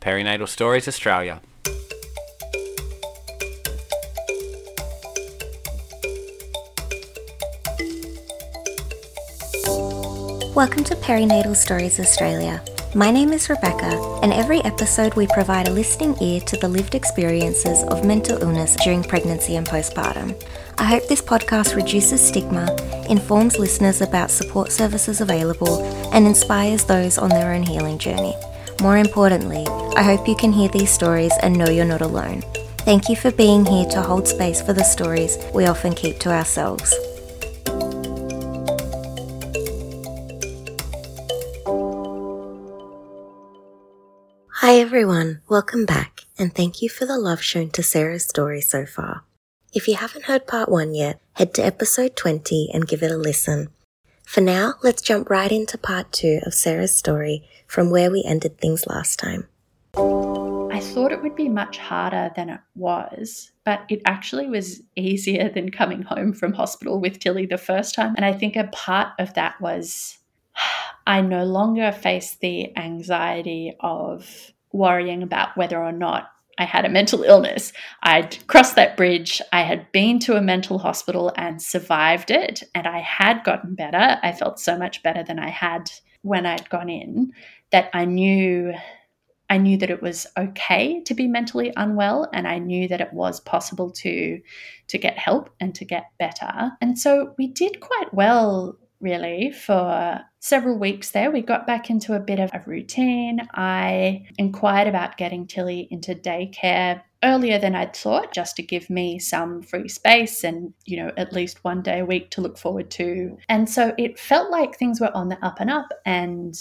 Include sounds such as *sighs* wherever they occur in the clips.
Perinatal Stories Australia. Welcome to Perinatal Stories Australia. My name is Rebecca, and every episode we provide a listening ear to the lived experiences of mental illness during pregnancy and postpartum. I hope this podcast reduces stigma, informs listeners about support services available, and inspires those on their own healing journey. More importantly, I hope you can hear these stories and know you're not alone. Thank you for being here to hold space for the stories we often keep to ourselves. Hi everyone, welcome back, and thank you for the love shown to Sarah's story so far. If you haven't heard part 1 yet, head to episode 20 and give it a listen. For now, let's jump right into part 2 of Sarah's story from where we ended things last time. I thought it would be much harder than it was, but it actually was easier than coming home from hospital with Tilly the first time. And I think a part of that was *sighs* I no longer face the anxiety of worrying about whether or not I had a mental illness. I'd crossed that bridge. I had been to a mental hospital and survived it, and I had gotten better. I felt so much better than I had when I'd gone in that I knew I knew that it was okay to be mentally unwell and I knew that it was possible to to get help and to get better. And so we did quite well really for several weeks there. We got back into a bit of a routine. I inquired about getting Tilly into daycare earlier than I'd thought, just to give me some free space and, you know, at least one day a week to look forward to. And so it felt like things were on the up and up. And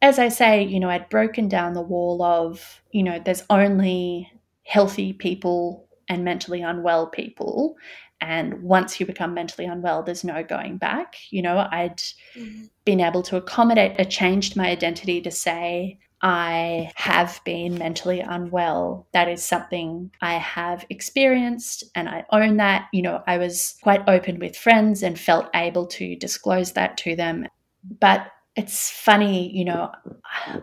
as I say, you know, I'd broken down the wall of, you know, there's only healthy people and mentally unwell people and once you become mentally unwell there's no going back. You know i'd mm-hmm. been able to accommodate i changed my identity to say i have been mentally unwell. That is something i have experienced and i own that. You know i was quite open with friends and felt able to disclose that to them. But it's funny you know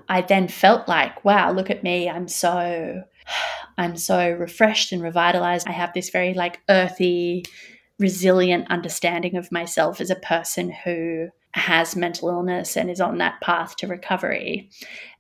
i then felt like wow look at me. I'm so I'm so refreshed and revitalized. I have this very like earthy, resilient understanding of myself as a person who has mental illness and is on that path to recovery.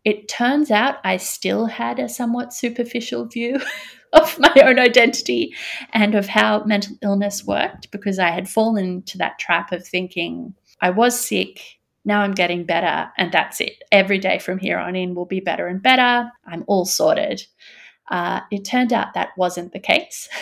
It turns out I still had a somewhat superficial view *laughs* of my own identity and of how mental illness worked because I had fallen into that trap of thinking I was sick. Now I'm getting better, and that's it. Every day from here on in will be better and better. I'm all sorted. Uh, it turned out that wasn't the case. *laughs*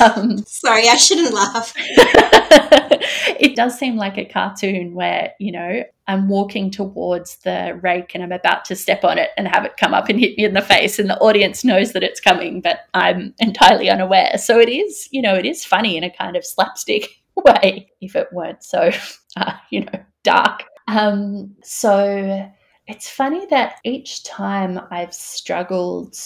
Um, Sorry, I shouldn't laugh. *laughs* it does seem like a cartoon where, you know, I'm walking towards the rake and I'm about to step on it and have it come up and hit me in the face, and the audience knows that it's coming, but I'm entirely unaware. So it is, you know, it is funny in a kind of slapstick *laughs* way if it weren't so, uh, you know, dark. Um, so it's funny that each time I've struggled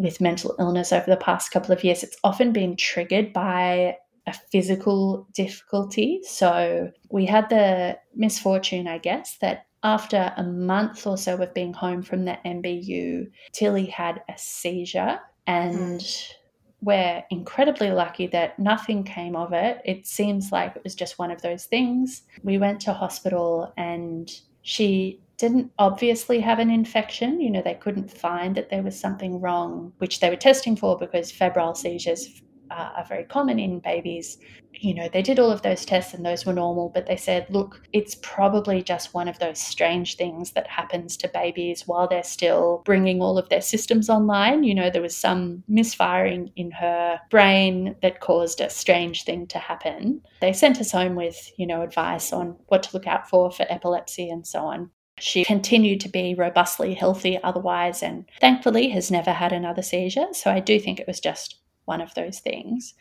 with mental illness over the past couple of years, it's often been triggered by a physical difficulty. So we had the misfortune, I guess, that after a month or so of being home from the MBU, Tilly had a seizure and mm. we're incredibly lucky that nothing came of it. It seems like it was just one of those things. We went to hospital and she didn't obviously have an infection. You know, they couldn't find that there was something wrong, which they were testing for because febrile seizures uh, are very common in babies. You know, they did all of those tests and those were normal, but they said, look, it's probably just one of those strange things that happens to babies while they're still bringing all of their systems online. You know, there was some misfiring in her brain that caused a strange thing to happen. They sent us home with, you know, advice on what to look out for for epilepsy and so on. She continued to be robustly healthy otherwise, and thankfully has never had another seizure. So I do think it was just one of those things.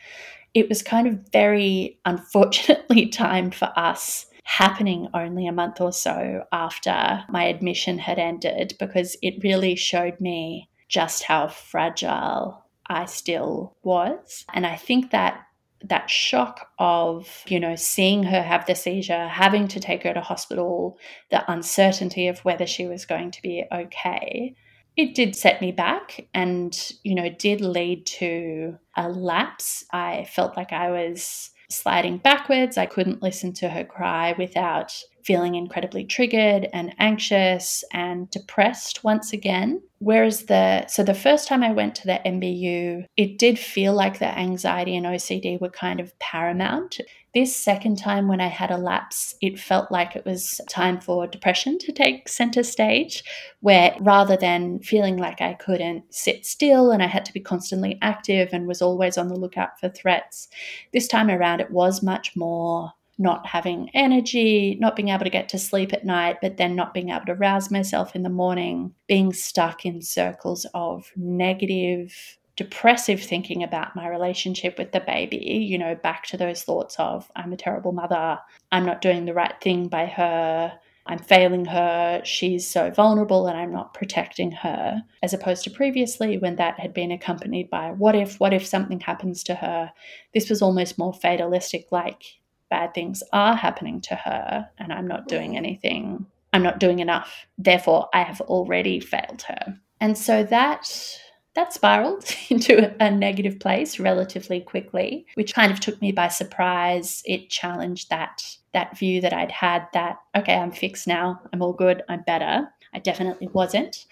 It was kind of very *laughs* unfortunately timed for us happening only a month or so after my admission had ended because it really showed me just how fragile I still was. And I think that that shock of, you know, seeing her have the seizure, having to take her to hospital, the uncertainty of whether she was going to be okay, it did set me back and, you know, did lead to a lapse. I felt like I was sliding backwards. I couldn't listen to her cry without feeling incredibly triggered and anxious and depressed once again. Whereas the so the first time I went to the MBU, it did feel like the anxiety and OCD were kind of paramount. This second time when I had a lapse, it felt like it was time for depression to take center stage, where rather than feeling like I couldn't sit still and I had to be constantly active and was always on the lookout for threats, this time around it was much more not having energy, not being able to get to sleep at night, but then not being able to rouse myself in the morning, being stuck in circles of negative, depressive thinking about my relationship with the baby, you know, back to those thoughts of I'm a terrible mother, I'm not doing the right thing by her. I'm failing her, she's so vulnerable and I'm not protecting her, as opposed to previously when that had been accompanied by what if, what if something happens to her? This was almost more fatalistic, like bad things are happening to her and I'm not doing anything, I'm not doing enough. Therefore, I have already failed her. And so that that spiraled *laughs* into a negative place relatively quickly, which kind of took me by surprise. It challenged that that view that I'd had that okay, I'm fixed now, I'm all good, I'm better. I definitely wasn't.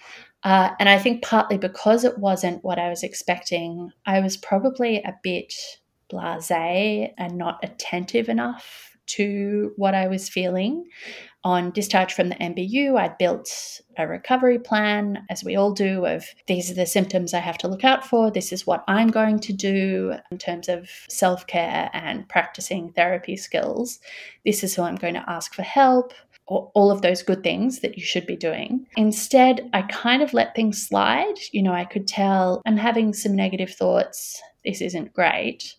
Uh, and I think partly because it wasn't what I was expecting, I was probably a bit blase and not attentive enough to what I was feeling. On discharge from the MBU, I built a recovery plan, as we all do, of these are the symptoms I have to look out for. This is what I'm going to do in terms of self care and practicing therapy skills. This is who I'm going to ask for help all of those good things that you should be doing. Instead, I kind of let things slide. You know, I could tell I'm having some negative thoughts. This isn't great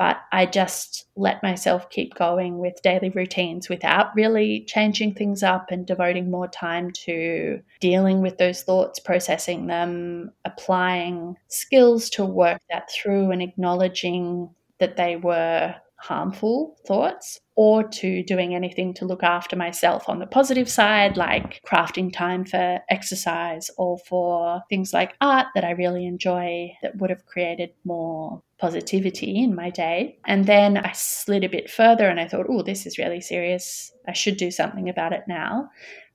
but I just let myself keep going with daily routines without really changing things up and devoting more time to dealing with those thoughts, processing them, applying skills to work that through and acknowledging that they were harmful thoughts or to doing anything to look after myself on the positive side, like crafting time for exercise or for things like art that I really enjoy that would have created more positivity in my day. And then I slid a bit further and I thought, oh, this is really serious. I should do something about it now.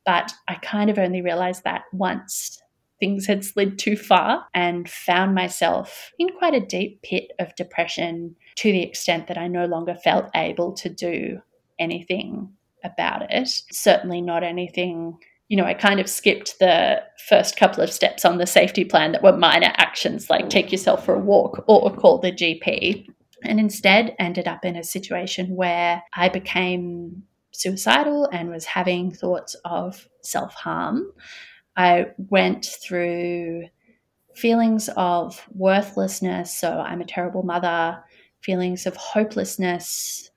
But I kind of only realized that once things had slid too far and found myself in quite a deep pit of depression to the extent that I no longer felt mm. able to do anything about it. Certainly not anything, you know, I kind of skipped the first couple of steps on the safety plan that were minor actions like take yourself for a walk or call the GP. And instead ended up in a situation where I became suicidal and was having thoughts of self harm. I went through feelings of worthlessness. So I'm a terrible mother, feelings of hopelessness.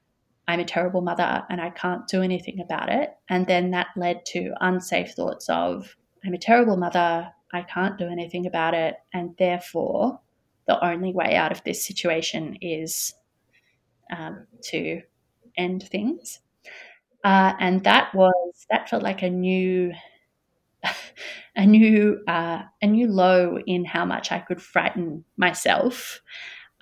I'm a terrible mother and I can't do anything about it. And then that led to unsafe thoughts of, I'm a terrible mother, I can't do anything about it. And therefore, the only way out of this situation is um, to end things. Uh, and that was, that felt like a new *laughs* a new uh, a new low in how much I could frighten myself.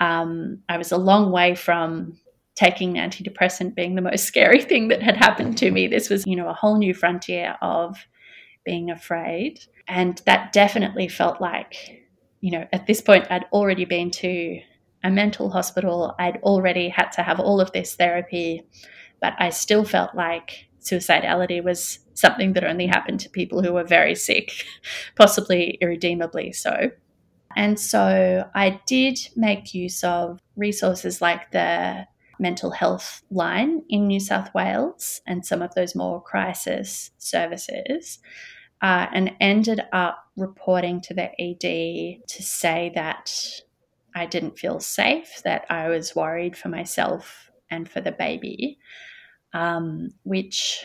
Um, I was a long way from taking an antidepressant being the most *laughs* scary thing that had happened to me. This was, you know, a whole new frontier of being afraid, and that definitely felt like, you know, at this point I'd already been to a mental hospital. I'd already had to have all of this therapy, but I still felt like suicidality was something that only happened to people who were very sick, *laughs* possibly irredeemably so. And so I did make use of resources like the mental health line in New South Wales and some of those more crisis services, uh, and ended up reporting to the ED to say that I didn't feel safe, that I was worried for myself and for the baby, um, which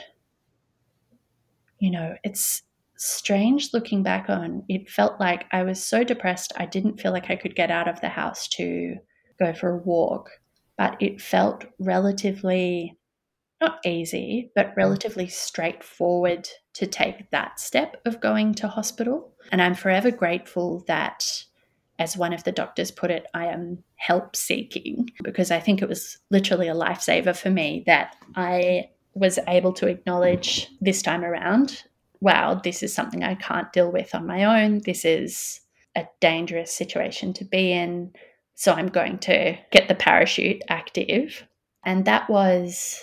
you know, it's strange looking back on. It felt like I was so depressed, I didn't feel like I could get out of the house to go for a walk, but it felt relatively not easy, but mm. relatively straightforward to take that step of going to hospital. And I'm forever grateful that, as one of the doctors put it, I am help seeking because I think it was literally a lifesaver for me that I was able to acknowledge this time around wow, this is something I can't deal with on my own. This is a dangerous situation to be in. So I'm going to get the parachute active. And that was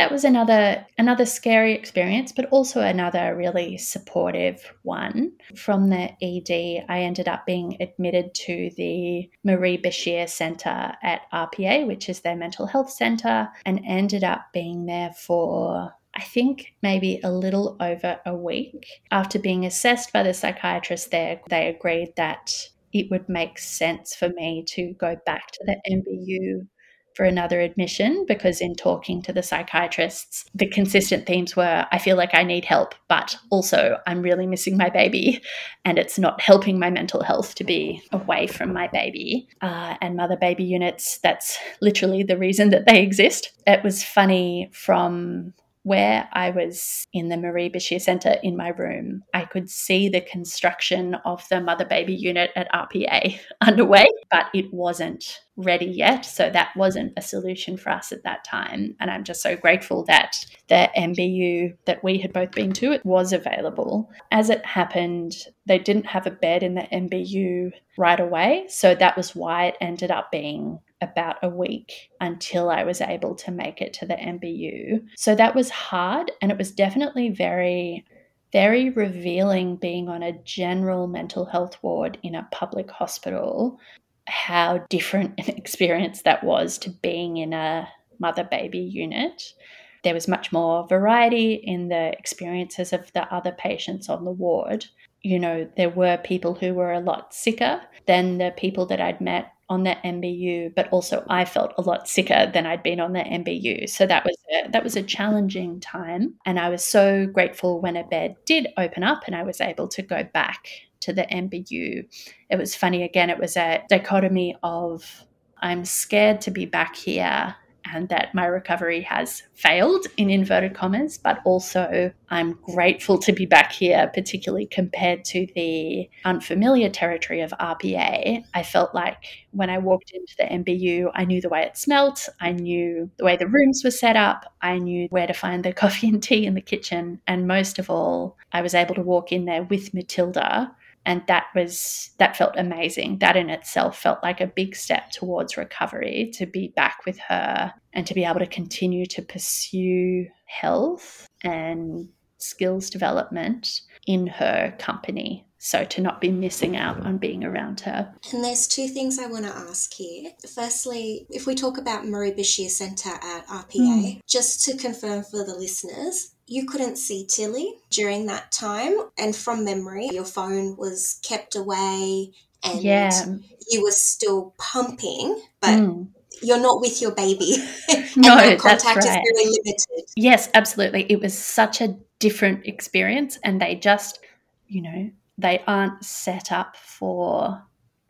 that was another another scary experience but also another really supportive one from the ed i ended up being admitted to the marie bashir center at rpa which is their mental health center and ended up being there for I think maybe a little over a week. After being assessed by the psychiatrist there, they agreed that it would make sense for me to go back to the MBU for another admission because in talking to the psychiatrists, the consistent themes were I feel like I need help, but also I'm really missing my baby and it's not helping my mental health to be away from my baby. Uh, and mother baby units, that's literally the reason that they exist. It was funny from where I was in the Marie Bashir Centre in my room, I could see the construction of the mother baby unit at RPA *laughs* underway, but it wasn't ready yet. So that wasn't a solution for us at that time. And I'm just so grateful that the MBU that we had both been to it was available. As it happened, they didn't have a bed in the MBU right away. So that was why it ended up being about a week until I was able to make it to the MBU. So that was hard and it was definitely very very revealing being on a general mental health ward in a public hospital how different an *laughs* experience that was to being in a mother baby unit. There was much more variety in the experiences of the other patients on the ward. You know, there were people who were a lot sicker than the people that I'd met on the MBU, but also I felt a lot sicker than I'd been on the MBU. So that was a, that was a challenging time, and I was so grateful when a bed did open up and I was able to go back to the MBU. It was funny again. It was a dichotomy of I'm scared to be back here and that my recovery has failed in inverted commas, but also I'm grateful to be back here, particularly compared to the unfamiliar territory of RPA. I felt like when I walked into the MBU, I knew the way it smelt, I knew the way the rooms were set up, I knew where to find the *laughs* coffee and tea in the kitchen, and most of all, I was able to walk in there with Matilda and that was that felt amazing that in itself felt like a big step towards recovery to be back with her and to be able to continue to pursue health and skills development in her company so to not be missing out on being around her. And there's two things I want to ask here. Firstly, if we talk about Marie Bashir Centre at RPA, mm. just to confirm for the listeners, you couldn't see Tilly during that time. And from memory, your phone was kept away and yeah. you were still pumping, but mm. you're not with your baby. *laughs* no, that's right. is very limited. Yes, absolutely. It was such a different experience, and they just, you know, they aren't set up for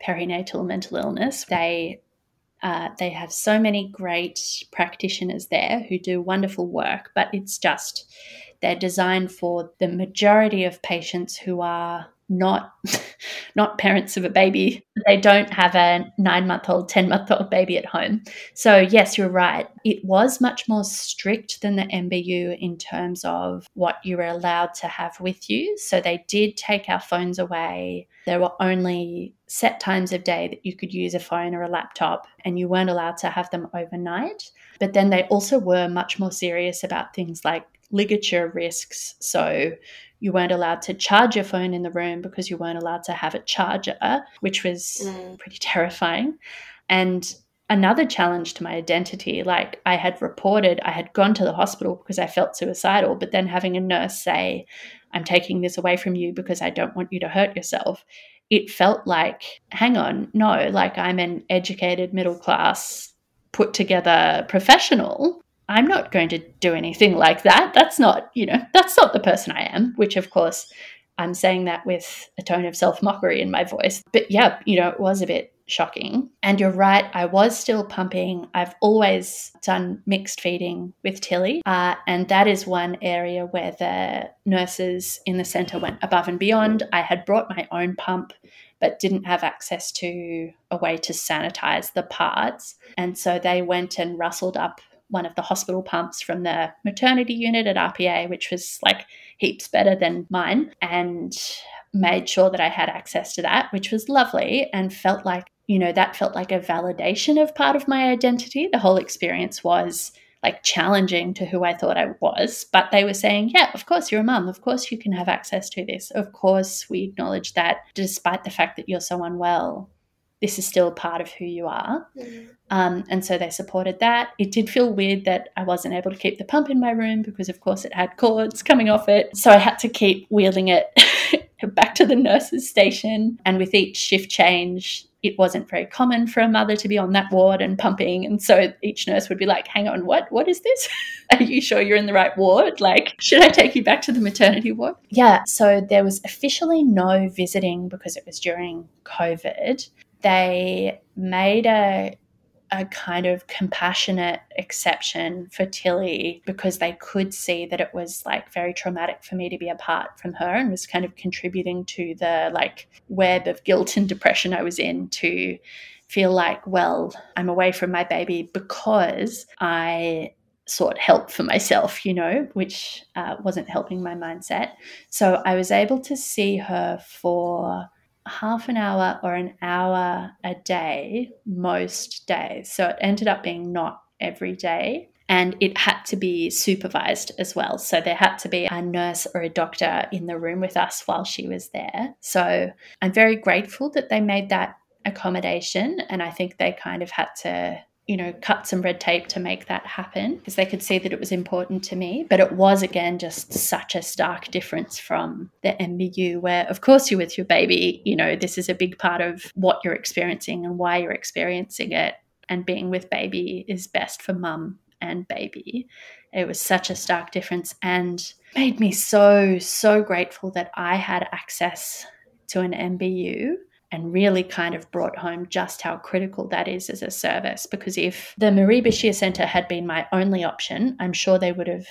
perinatal mental illness. They uh, they have so many great practitioners there who do wonderful work, but it's just they're designed for the majority of patients who are not *laughs* not parents of a baby. They don't have a 9 month old 10 month old baby at home. So yes you're right. It was much more strict than the MBU in terms of what you were allowed to have with you. So they did take our phones away. There were only set times of day that you could use a phone or a laptop and you weren't allowed to have them overnight. But then they also were much more serious about things like ligature risks so you weren't allowed to charge your phone in the room because you weren't allowed to have a charger, which was mm. pretty terrifying. And another challenge to my identity, like I had reported, I had gone to the hospital because I felt suicidal, but then having a nurse say, I'm taking this away from you because I don't want you to hurt yourself. It felt like, hang on, no, like I'm an educated, middle class, put together professional I'm not going to do anything like that. That's not, you know, that's not the person I am, which of course I'm saying that with a tone of self mockery in my voice. But yeah, you know, it was a bit shocking. And you're right, I was still pumping. I've always done mixed feeding with Tilly, uh, and that is one area where the nurses in the centre went above and beyond. I had brought my own pump but didn't have access to a way to sanitize the parts. And so they went and rustled up one of the hospital pumps from the maternity unit at RPA, which was like heaps better than mine, and made sure that I had access to that, which was lovely and felt like, you know, that felt like a validation of part of my identity. The whole experience was like challenging to who I thought I was. But they were saying, yeah, of course you're a mum. Of course you can have access to this. Of course we acknowledge that despite the fact that you're so unwell, this is still part of who you are. Mm. Um, and so they supported that. It did feel weird that I wasn't able to keep the pump in my room because, of course, it had cords coming off it. So I had to keep wheeling it *laughs* back to the nurse's station. And with each shift change, it wasn't very common for a mother to be on that ward and pumping. And so each nurse would be like, hang on, what? What is this? *laughs* Are you sure you're in the right ward? Like, should I take you back to the maternity ward? Yeah. So there was officially no visiting because it was during COVID. They made a a kind of compassionate exception for Tilly because they could see that it was like very traumatic for me to be apart from her and was kind of contributing to the like web of guilt and depression I was in to feel like, well, I'm away from my baby because I sought help for myself, you know, which uh, wasn't helping my mindset. So I was able to see her for half an hour or an hour a day most days. So it ended up being not every day. And it had to be supervised as well. So there had to be a nurse or a doctor in the room with us while she was there. So I'm very grateful that they made that accommodation. And I think they kind of had to you know, cut some red tape to make that happen because they could see that it was important to me. But it was, again, just such a stark difference from the MBU, where, of course, you're with your baby. You know, this is a big part of what you're experiencing and why you're experiencing it. And being with baby is best for mum and baby. It was such a stark difference and made me so, so grateful that I had access to an MBU and really kind of brought home just how critical that is as a service. Because if the Marie Bashir Centre had been my only option, I'm sure they would have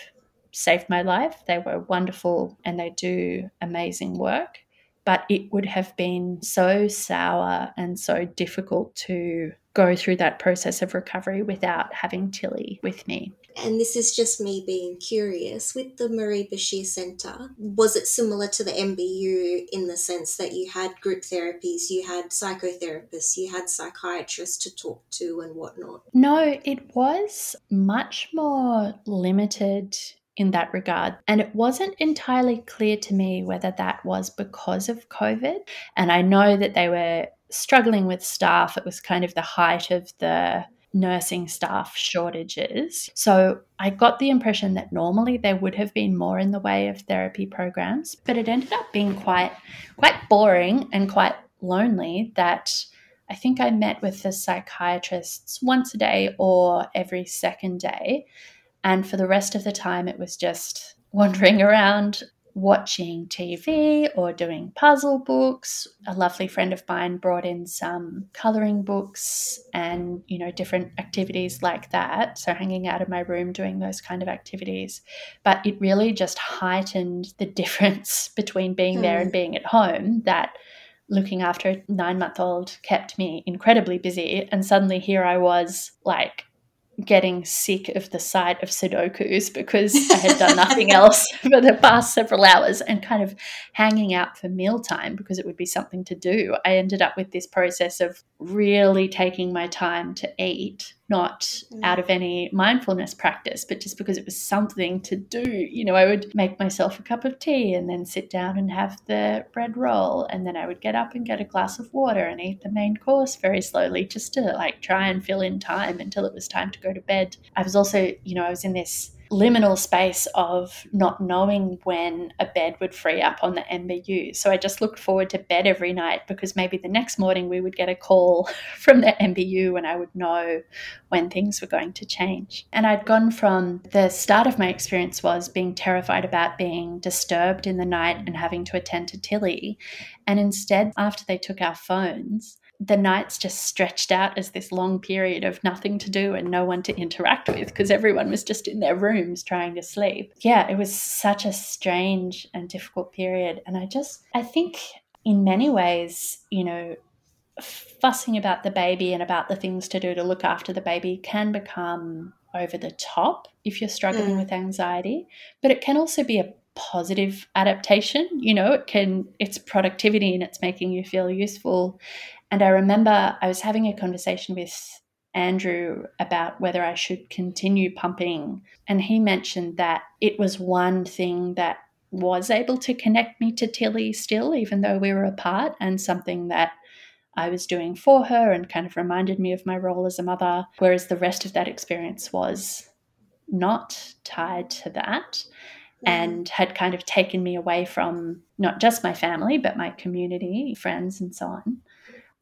saved my life. They were wonderful and they do amazing work. But it would have been so sour and so difficult to go through that process of recovery without having Tilly with me and this is just me being curious, with the Marie Bashir Centre, was it similar to the MBU in the sense that you had group therapies, you had psychotherapists, you had psychiatrists to talk to and whatnot? No, it was much more limited in that regard. And it wasn't entirely clear to me whether that was because of COVID. And I know that they were struggling with staff. It was kind of the height of the nursing staff shortages. So I got the impression that normally there would have been more in the way of therapy programs, but it ended up being quite quite boring and quite lonely that I think I met with the psychiatrists once a day or every second day. And for the rest of the time, it was just wandering *laughs* around watching TV or doing puzzle books. A lovely friend of mine brought in some coloring books and, you know, different activities like that. So hanging out of my room doing those kind of activities. But it really just heightened the *laughs* difference between being mm. there and hmm. being at home that looking after a nine month old kept me incredibly busy. And suddenly here I was like getting sick of the sight of Sudokus because I had done *laughs* nothing else *laughs* for the past several hours and kind of hanging out for mealtime because it would be something to do. I ended up with this process of really taking my time to eat not mm. out of any mindfulness practice, but just because it was something to do. You know, I would make myself a cup of tea and then sit down and have the bread roll. And then I would get up and get a glass of water and eat the main course very slowly just to like try and fill in time until it was time to go to bed. I was also, you know, I was in this liminal space of not knowing when a bed would free up on the MBU. So I just looked forward to bed every night because maybe the next morning we would get a call *laughs* from the MBU and I would know when things were going to change. And I'd gone from the start of my experience was being terrified about being disturbed in the night and having to attend to Tilly. And instead, after they took our phones, the nights just stretched out as this long period of nothing to do and no one to interact with because everyone was just in their rooms trying to sleep. Yeah, it was such a strange and difficult period. And I just, I think in many ways, you know, fussing about the baby and about the things to do to look after the baby can become over the top if you're struggling mm. with anxiety, but it can also be a positive adaptation you know it can it's productivity and it's making you feel useful and I remember I was having a conversation with Andrew about whether I should continue pumping. And he mentioned that it was one thing that was able to connect me to Tilly still, even though we were apart, and something that I was doing for her and kind of reminded me of my role as a mother. Whereas the rest of that experience was not tied to that mm-hmm. and had kind of taken me away from not just my family, but my community, friends, and so on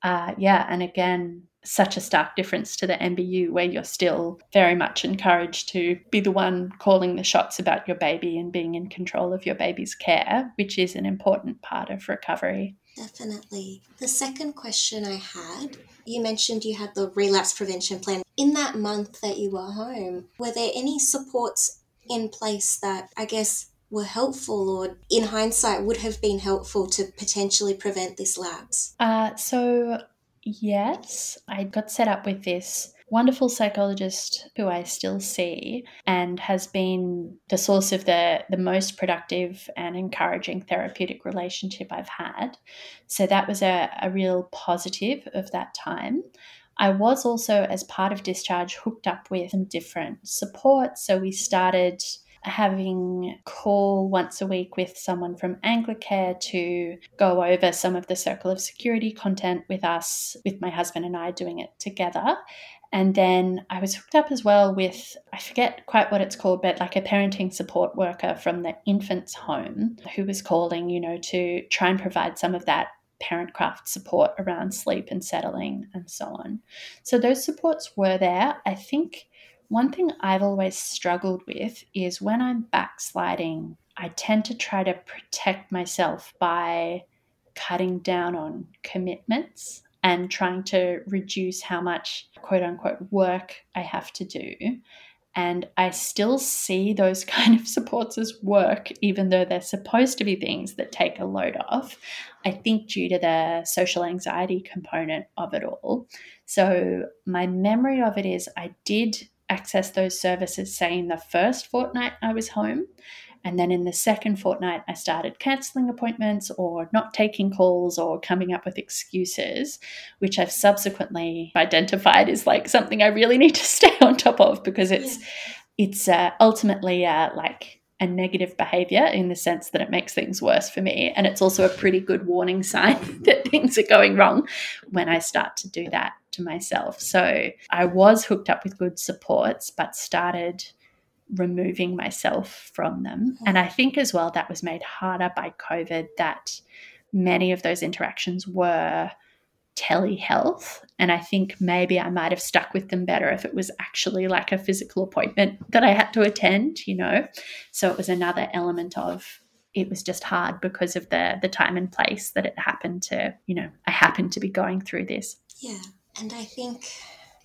uh, yeah, and again, such a stark difference to the MBU where you're still very much encouraged to be the one calling the shots about your baby and being in control of your baby's care, which is an important part of recovery. Definitely. The second question I had you mentioned you had the relapse prevention plan. In that month that you were home, were there any supports in place that I guess were helpful or in hindsight would have been helpful to potentially prevent this lapse? Uh, so, yes, I got set up with this wonderful psychologist who I still see and has been the source of the, the most productive and encouraging therapeutic relationship I've had. So that was a, a real positive of that time. I was also, as part of discharge, hooked up with some different support. So we started having call once a week with someone from Anglicare to go over some of the circle of security content with us, with my husband and I doing it together. And then I was hooked up as well with, I forget quite what it's called, but like a parenting support worker from the infant's home who was calling, you know, to try and provide some of that parent craft support around sleep and settling and so on. So those supports were there. I think one thing I've always struggled with is when I'm backsliding, I tend to try to protect myself by cutting down on commitments and trying to reduce how much quote unquote work I have to do. And I still see those *laughs* kind of supports as work, even though they're supposed to be things that take a load off. I think due to the social anxiety component of it all. So, my memory of it is I did access those services, say, in the first fortnight I was home. And then in the second fortnight, I started cancelling appointments or not taking calls or coming up with excuses, which I've subsequently identified as like something I really need to *laughs* stay on top of because it's yeah. it's uh, ultimately uh, like a negative behavior in the sense that it makes things worse for me. And it's also a pretty good warning sign *laughs* that things are going wrong when I start to do that to myself. So I was hooked up with good supports, but started removing myself from them. Mm-hmm. And I think as well that was made harder by COVID that many of those interactions were telehealth. And I think maybe I might have stuck with them better if it was actually like a physical appointment that I had to attend, you know. So it was another element of it was just hard because of the the time and place that it happened to, you know, I happened to be going through this. Yeah. And I think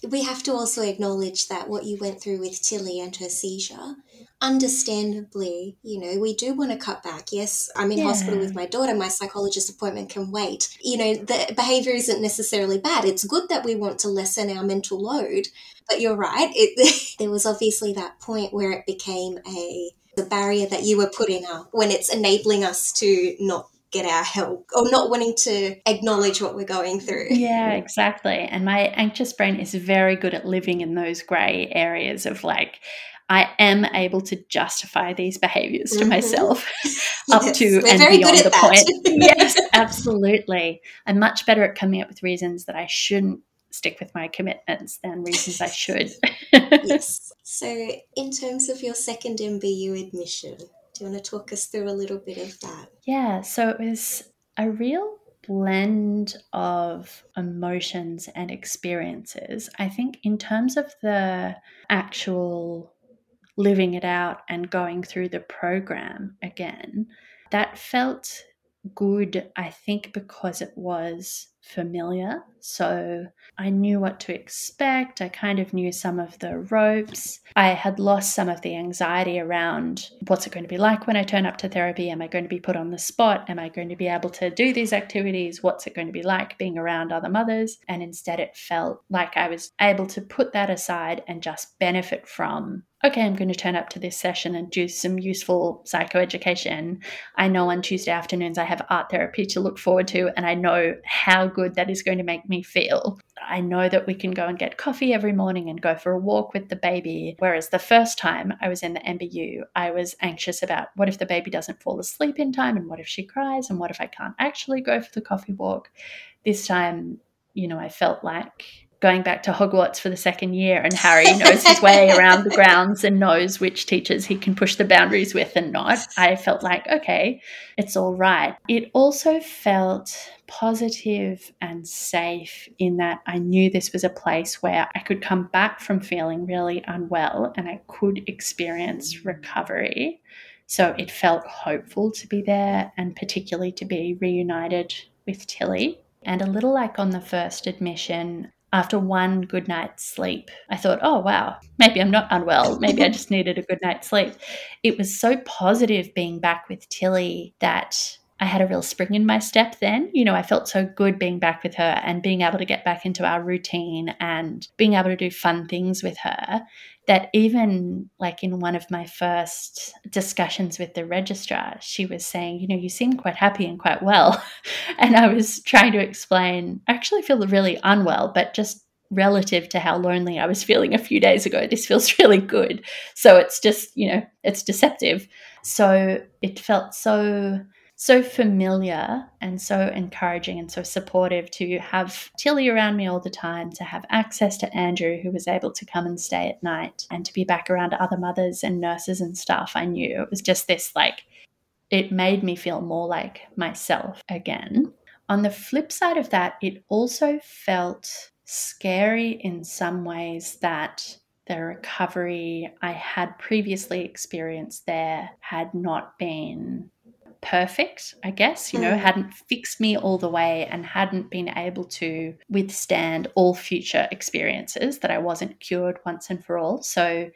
we have to also acknowledge that what you went through with Tilly and her seizure, understandably, you know, we do want to cut back. Yes, I'm in yeah. hospital with my daughter, my psychologist appointment can wait. You know, the behavior isn't necessarily bad. It's good that we want to lessen our mental load. But you're right, it, *laughs* there was obviously that point where it became a the barrier that you were putting up when it's enabling us to not get our help or not wanting to acknowledge what we're going through. Yeah, exactly. And my anxious brain is very good at living in those grey areas of like, I am able to justify these behaviors to mm-hmm. myself *laughs* *laughs* up yes, to and beyond the point. *laughs* yes, absolutely. I'm much better at coming up with reasons that I shouldn't stick with my commitments than reasons I should. yes. So, in terms of your second MBU admission, do you want to talk us through a little bit of that? Yeah, so it was a real blend of emotions and experiences. I think, in terms of the actual living it out and going through the program again, that felt good, I think, because it was familiar. So I knew what to expect. I kind of knew some of the ropes. I had lost some of the anxiety around what's it going to be like when I turn up to therapy? Am I going to be put on the spot? Am I going to be able to do these activities? What's it going to be like being around other mothers? And instead, it felt like I was able to put that aside and just benefit from okay, I'm going to turn up to this session and do some useful psychoeducation. I know on Tuesday afternoons I have art therapy to look forward to, and I know how good that is going to make me feel. I know that we can go and get coffee every morning and go for a walk with the baby. Whereas the first time I was in the MBU, I was anxious about what if the baby doesn't fall asleep in time, and what if she cries, and what if I can't actually go for the coffee walk. This time, you know, I felt like going back to Hogwarts for the second year, and Harry knows his way *laughs* around the grounds and knows which teachers he can push the boundaries with and not. I felt like, okay, it's all right. It also felt positive and safe in that I knew this was a place where I could come back from feeling really unwell and I could experience recovery. So it felt hopeful to be there and particularly to be reunited with Tilly. And a little like on the first admission, after one good night's sleep, I thought, oh, wow, maybe I'm not unwell. Maybe I *laughs* just needed a good night's sleep. It was so positive being back with Tilly that I had a real spring in my step then. You know, I felt so good being back with her and being able to get back into our routine and being able to do fun things with her that even like in one of my first discussions with the registrar, she was saying, you know, you seem quite happy and quite well. *laughs* and I was trying to explain, I actually feel really unwell, but just relative to how lonely I was feeling a few days ago, this feels *laughs* really good. So it's just, you know, it's deceptive. So it felt so so familiar and so encouraging and so supportive to have Tilly around me all the time, to have access to Andrew, who was able to come and stay at night, and to be back around other mothers and nurses and staff. I knew it was just this like, it made me feel more like myself again. On the flip side of that, it also felt scary in some ways that the recovery I had previously experienced there had not been perfect, I guess, you know, mm. hadn't fixed me all the way and hadn't been able to withstand all future experiences, that I wasn't cured once and for all. So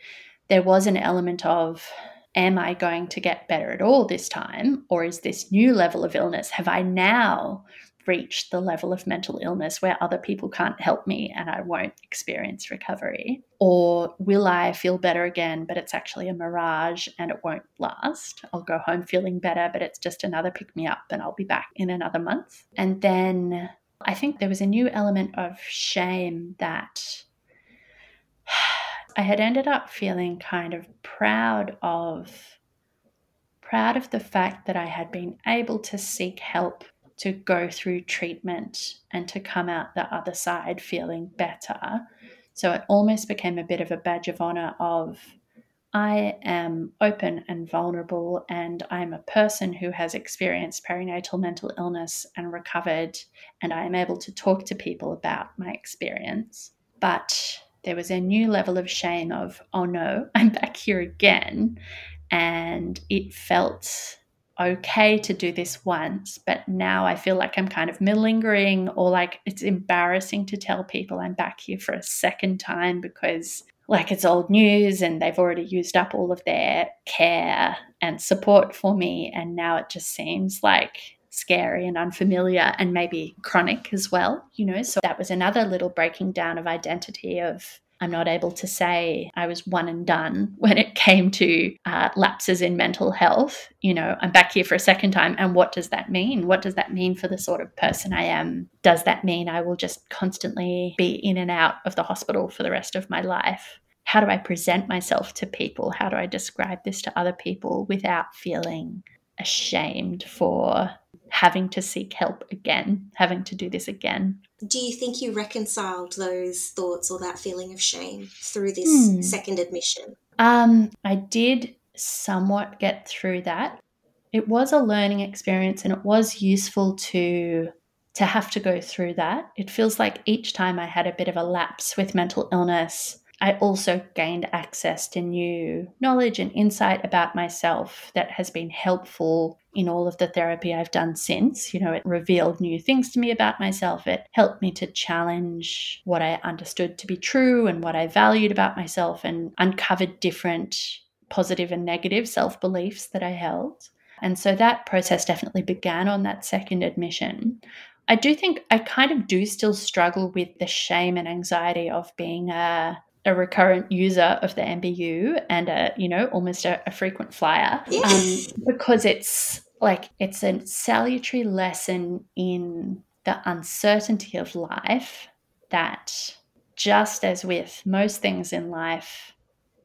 there was an element of, am I going to get better at all this time? Or is this new level of illness? Have I now reach the level of mental illness where other people can't help me and I won't experience recovery? Or will I feel better again, but it's actually a mirage and it won't last? I'll go home feeling better, but it's just another pick me up and I'll be back in another month. And then I think there was a new element of shame that *sighs* I had ended up feeling kind of proud of proud of the fact that I had been able to seek help to go through treatment and to come out the other side feeling better. So it almost became a bit of a badge of honor of I am open and vulnerable, and I'm a person who has experienced perinatal mental illness and recovered, and I am able to talk to people about my experience. But there was a new level of shame of, oh no, *laughs* I'm back here again. And it felt okay to do this once, but now I feel like I'm kind of malingering or like it's embarrassing to tell people I'm back here for a second time because like it's old news and they've already used up all of their care and support for me. And now it just seems like scary and unfamiliar and maybe chronic as well, you know. So that was another little breaking down of identity of I'm not able to say I was one and done *laughs* when it came to uh, lapses in mental health. You know, I'm back here for a second time. And what does that mean? What does that mean for the sort of person I am? Does that mean I will just constantly be in and out of the hospital for the rest of my life? How do I present myself to people? How do I describe this to other people without feeling ashamed for having to seek help again, having to do this again. Do you think you reconciled those thoughts or that feeling of shame through this hmm. second admission? Um, I did somewhat get through that. It was a learning experience and it was useful to to have to go through that. It feels like each time I had a bit of a lapse with mental illness, I also gained access to new knowledge and insight about myself that has been helpful in all of the therapy I've done since. You know, it revealed new things to me about myself. It helped me to challenge what I understood to be true and what I valued about myself and uncovered different positive and negative self beliefs that I held. And so that process definitely began on that second admission. I do think I kind of do still struggle with the shame and anxiety of being a a recurrent user of the MBU and a you know almost a, a frequent flyer um, because it's like it's a salutary lesson in the uncertainty of life that just as with most things in life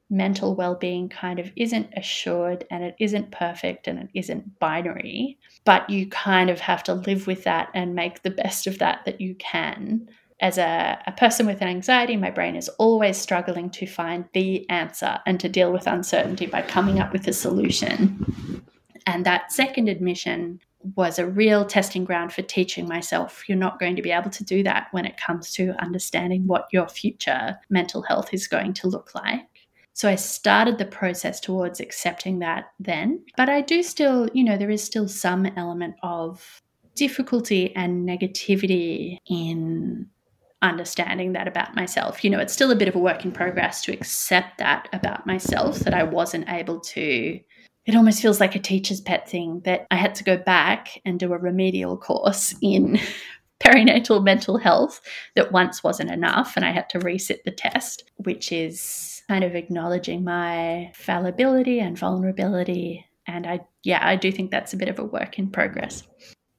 mental well-being kind of isn't assured and it isn't perfect and it isn't binary but you kind of have to live with that and make the best of that that you can as a, a person with an anxiety, my brain is always struggling to find the answer and to deal with uncertainty by coming up with a solution. And that second admission was a real testing ground for teaching myself you're not going to be able to do that when it comes to understanding what your future mental health is going to look like. So I started the process towards accepting that then. But I do still, you know, there is still some element of difficulty and negativity in understanding that about myself. You know, it's still a bit of a work in progress to accept that about myself that I wasn't able to. It almost feels like a teacher's pet thing that I had to go back and do a remedial course in *laughs* perinatal mental health that once wasn't enough and I had to resit the test, which is kind of acknowledging my fallibility and vulnerability. And I, yeah, I do think that's a bit of a work in progress.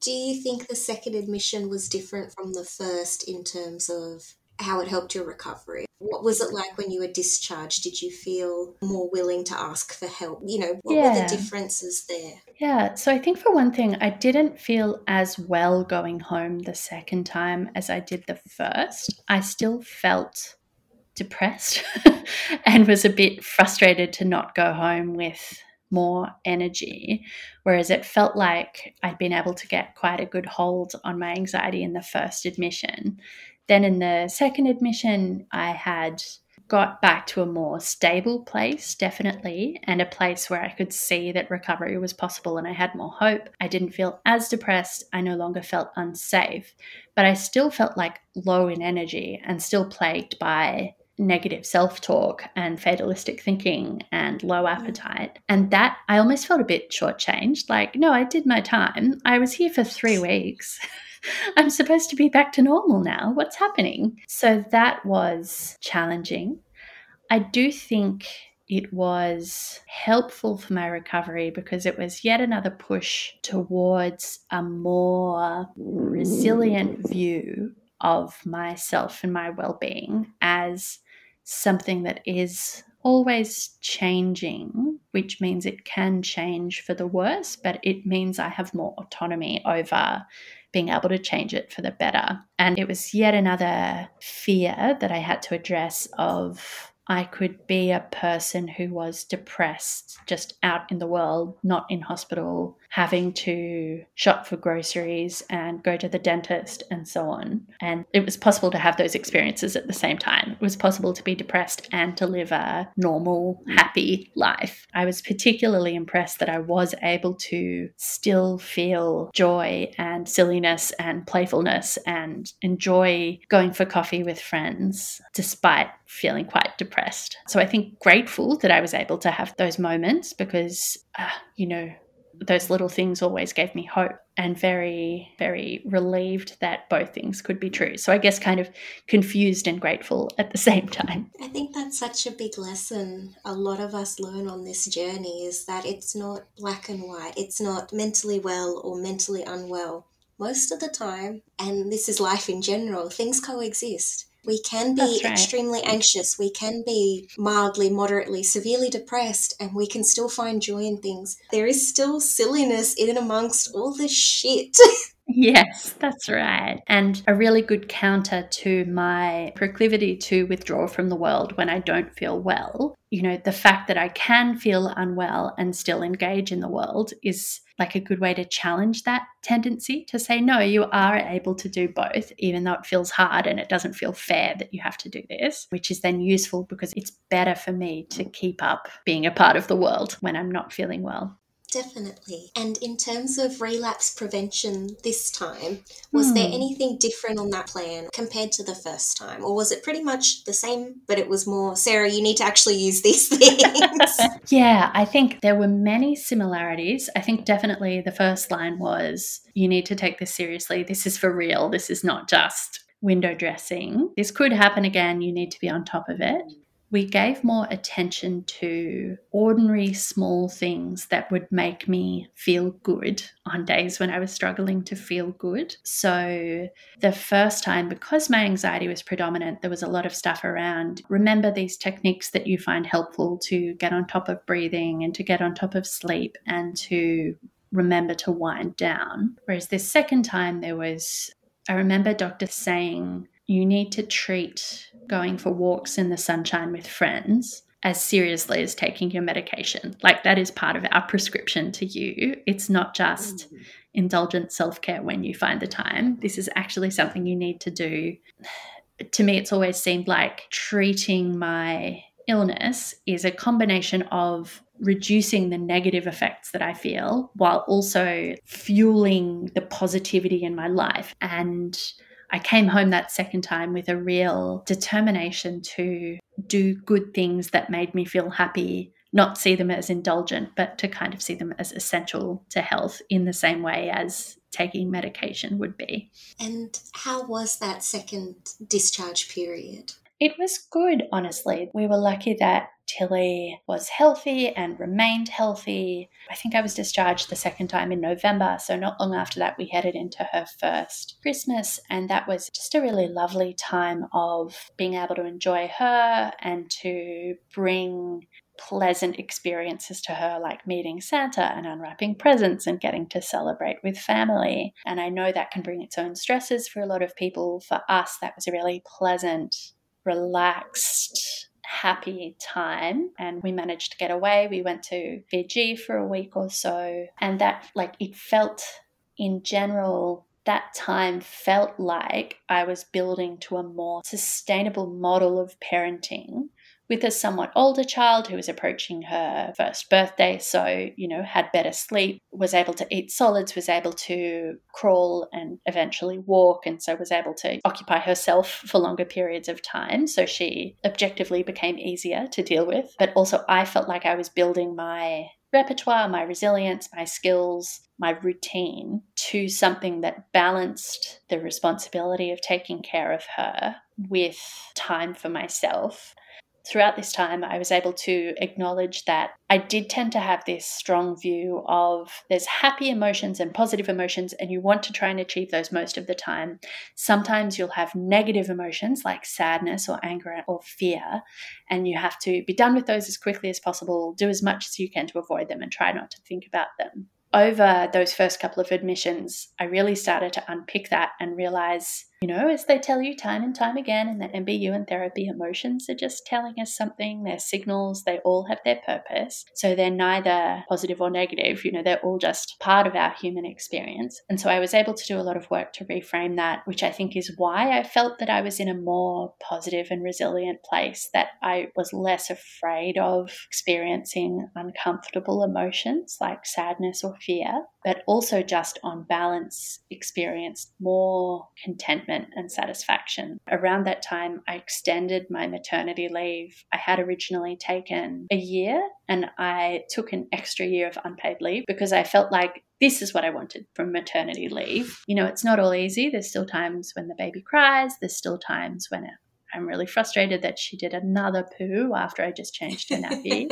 Do you think the second admission was different from the first in terms of how it helped your recovery? What was it like when you were discharged? Did you feel more willing to ask for help? You know, what yeah. were the differences there? Yeah, so I think for one thing, I didn't feel as well going home the second time as I did the first. I still felt depressed *laughs* and was a bit frustrated to not go home with more energy. Whereas it felt like I'd been able to get quite a good hold on my anxiety in the first admission. Then in the second admission, I had got back to a more stable place, definitely, and a place where I could see that recovery was possible and I had more hope. I didn't feel as depressed. I no longer felt unsafe, but I still felt like low in energy and still plagued by negative self talk and fatalistic thinking and low appetite. And that I almost felt a bit shortchanged. Like, no, I did my time. I was here for three *laughs* weeks. *laughs* I'm supposed to be back to normal now. What's happening? So that was challenging. I do think it was helpful for my recovery because it was yet another push towards a more resilient mm. view of myself and my well being as something that is always changing, which means it can change for the worse, but it means I have more autonomy over being able to change it for the better. And it was yet another fear that I had to address of I could be a person who was depressed just out in the world, not in hospital, having to shop for groceries and go to the dentist and so on. And it was possible to have those experiences at the same time. It was possible to be depressed and to live a normal, happy life. I was particularly impressed that I was able to still feel joy and silliness and playfulness and enjoy going for coffee with friends despite feeling quite depressed. So I think grateful that I was able to have those moments because, uh, you know, those little things always gave me hope and very, very relieved that both things could be true. So I guess kind of confused and grateful *laughs* at the same time. I think that's such a big lesson a lot of us learn on this journey is that it's not black and white, it's not mentally well or mentally unwell. Most of the time, and this is life in general, things coexist We can be right. extremely anxious. We can be mildly, moderately, severely depressed, and we can still find joy in things. There is still silliness in amongst all the shit. *laughs* Yes, that's right. And a really good counter to my proclivity to withdraw from the world when I don't feel well. You know, the fact that I can feel unwell and still engage in the world is like a good way to challenge that tendency to say, no, you are able to do both, even though it feels hard and it doesn't feel fair that you have to do this, which is then useful because it's better for me to keep up being a part of the world when I'm not feeling well. Definitely. And in terms of relapse prevention this time, was there Hmm. anything different on that plan compared to the first time? Or was it pretty much the same, but it was more, Sarah, you need to actually use these things? *laughs* yeah, I think there were many similarities. I think definitely the first line was you need to take this seriously. This is for real. This is not just window dressing. This could happen again. You need to be on top of it. We gave more attention to ordinary small things that would make me feel good on days when I was struggling to feel good. So, the first time, because my anxiety was predominant, there was a lot of stuff around remember these techniques that you find helpful to get on top of breathing and to get on top of sleep and to remember to wind down. Whereas this second time, there was, I remember doctor saying, you need to treat going for walks in the sunshine with friends as seriously as taking your medication. Like that is part of our prescription to you. It's not just mm-hmm. indulgent self care when you find the time. This is actually something you need to do. To me, it's always seemed like treating my illness is a combination of reducing the negative effects that I feel while also fueling the positivity in my life. And I came home that second time with a real determination to do good things that made me feel happy, not see them as indulgent, but to kind of see them as essential to health in the same way as taking medication would be. and how was that second discharge period? It was good, honestly. We were lucky that Tilly was healthy and remained healthy. I think I was discharged the second time in November, so not long after that, we headed into her first Christmas, and that was just a really lovely time of being able to enjoy her and to bring pleasant experiences to her, like meeting Santa and unwrapping presents and getting to celebrate with family. And I know that can bring its own stresses for a lot of people. For us, that was a really pleasant, relaxed, happy time. And we managed to get away. We went to Fiji for a week or so. And that, like, it felt in general, that time felt like I was building to a more sustainable model of parenting with a somewhat older child who was approaching her first birthday, so, you know, had better sleep, was able to eat solids, was able to crawl and eventually walk, and so was able to occupy herself for longer periods of time. So she objectively became easier to deal with. But also, I felt like I was building my repertoire, my resilience, my skills, my routine to something that balanced the responsibility of taking care of her with time for myself throughout this time, I was able to acknowledge that I did tend to have this strong view of there's happy emotions and positive emotions, and you want to try and achieve those most of the time. Sometimes you'll have negative emotions like sadness or anger or fear, and you have to be done with those as quickly as possible, do as much as you can to avoid them, and try not to think about them. Over those first couple of admissions, I really started to unpick that and realize you know, as they tell you time and time again in the MBU and therapy, emotions are just telling us something. They're signals, they all have their purpose. So they're neither positive or negative, you know, they're all just part of our human experience. And so I was able to do a lot of work to reframe that, which I think is why I felt that I was in a more positive and resilient place, that I was less afraid of experiencing uncomfortable emotions like sadness or fear, but also just on balance experienced more contentment and satisfaction. Around that time, I extended my maternity leave. I had originally taken a year and I took an extra year of unpaid leave because I felt like this is what I wanted from maternity leave. You know, it's not all easy. There's still times when the baby cries, there's still times when I'm really frustrated that she did another poo after I just changed her nappy.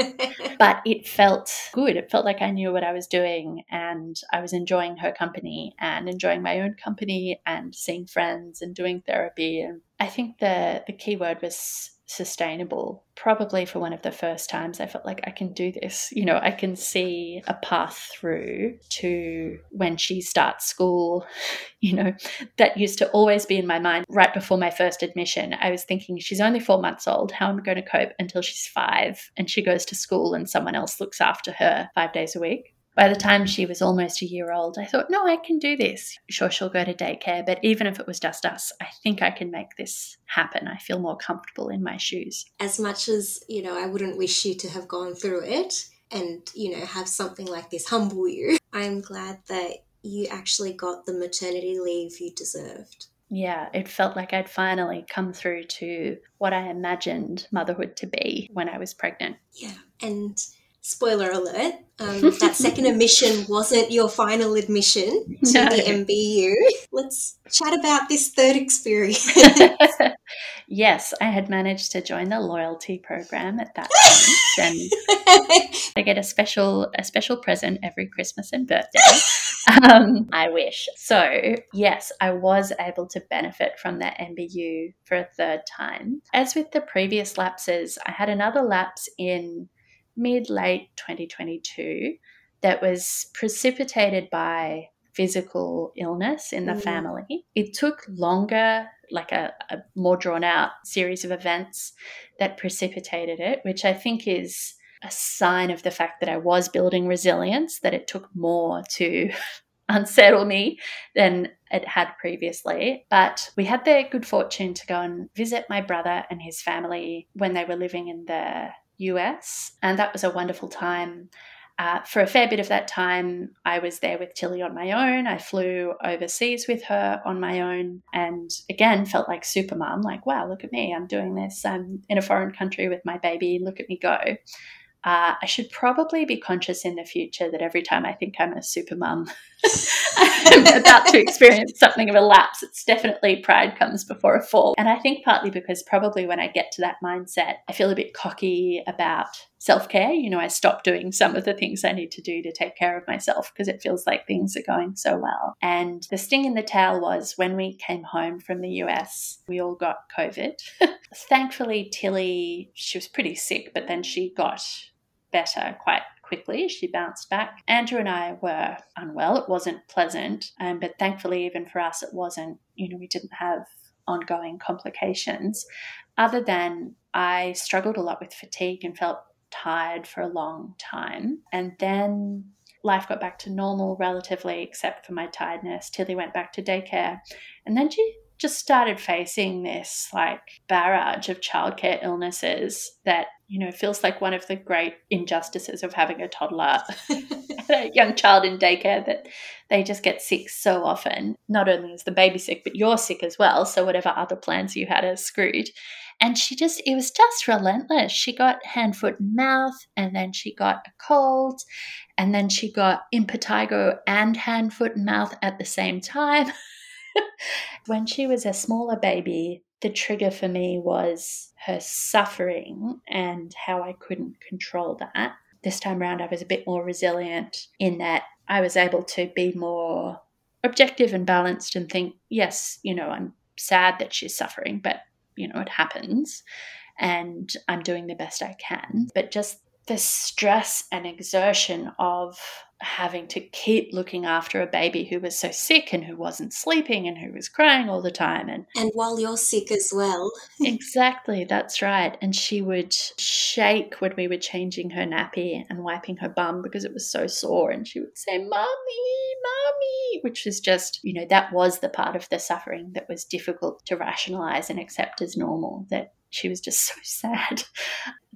*laughs* but it felt good. It felt like I knew what I was doing and I was enjoying her company and enjoying my own company and seeing friends and doing therapy. And I think the, the key word was sustainable. Probably for one of the first times, I felt like I can do this. You know, I can see a path through to when she starts school. *laughs* You know, that used to always be in my mind right before my first admission. I was thinking, she's only four months old. How am I going to cope until she's five and she goes to school and someone else looks after her five days a week? By the time she was almost a year old, I thought, no, I can do this. Sure, she'll go to daycare, but even if it was just us, I think I can make this happen. I feel more comfortable in my shoes. As much as, you know, I wouldn't wish you to have gone through it and, you know, have something like this humble you, *laughs* I'm glad that you actually got the maternity leave you deserved. Yeah, it felt like I'd finally come through to what I imagined motherhood to be when I was pregnant. Yeah, and spoiler alert, um, *laughs* that second admission wasn't your final admission to no. the MBU. Let's chat about this third experience. *laughs* yes, I had managed to join the loyalty program at that *laughs* point, and I get a special a special present every Christmas and birthday. Um, I wish. So yes, I was able to benefit from that MBU for a third time. As with the previous lapses, I had another lapse in mid late 2022 that was precipitated by physical illness in the mm. family. It took longer, like a, a, more drawn out series of events that precipitated it, which I think is a sign of the fact that I was building resilience, that it took more to *laughs* unsettle me than it had previously. But we had the good fortune to go and visit my brother and his family when they were living in the US, and that was a wonderful time. Uh, for a fair bit of that time, I was there with Tilly on my own. I flew overseas with her on my own, and again felt like super mom. Like, wow, look at me! I'm doing this. I'm in a foreign country with my baby. Look at me go. Uh, I should probably be conscious in the future that every time I think I'm a super mum, *laughs* I'm about to experience something of a lapse. It's definitely pride comes before a fall. And I think partly because probably when I get to that mindset, I feel a bit cocky about self care. You know, I stop doing some of the things I need to do to take care of myself because it feels like things are going so well. And the sting in the tail was when we came home from the US, we all got COVID. *laughs* Thankfully, Tilly, she was pretty sick, but then she got better quite quickly. She bounced back. Andrew and I were unwell. It wasn't pleasant, um, but thankfully, even for us, it wasn't, you know, we didn't have ongoing complications. Other than I struggled a lot with fatigue and felt tired for a long time. And then life got back to normal relatively, except for my tiredness. Tilly went back to daycare. And then she just started facing this like barrage of childcare illnesses that you know feels like one of the great injustices of having a toddler *laughs* a young child in daycare that they just get sick so often. Not only is the baby sick but you're sick as well so whatever other plans you had are screwed. And she just it was just relentless. She got hand foot and mouth and then she got a cold and then she got impetigo and hand foot and mouth at the same time *laughs* *laughs* when she was a smaller baby, the trigger for me was her suffering and how I couldn't control that. This time around, I was a bit more resilient in that I was able to be more objective and balanced and think, yes, you know, I'm sad that she's suffering, but, you know, it happens and I'm doing the best I can. But just the stress and exertion of having to keep looking after a baby who was so sick and who wasn't sleeping and who was crying all the time and and while you're sick as well. *laughs* Exactly that's right. And she would shake when we were changing her nappy and wiping her bum because it was so sore. And she would say mommy mommy which is just you know that was the part of the suffering that was difficult to rationalize and accept as normal that she was just *laughs* so sad.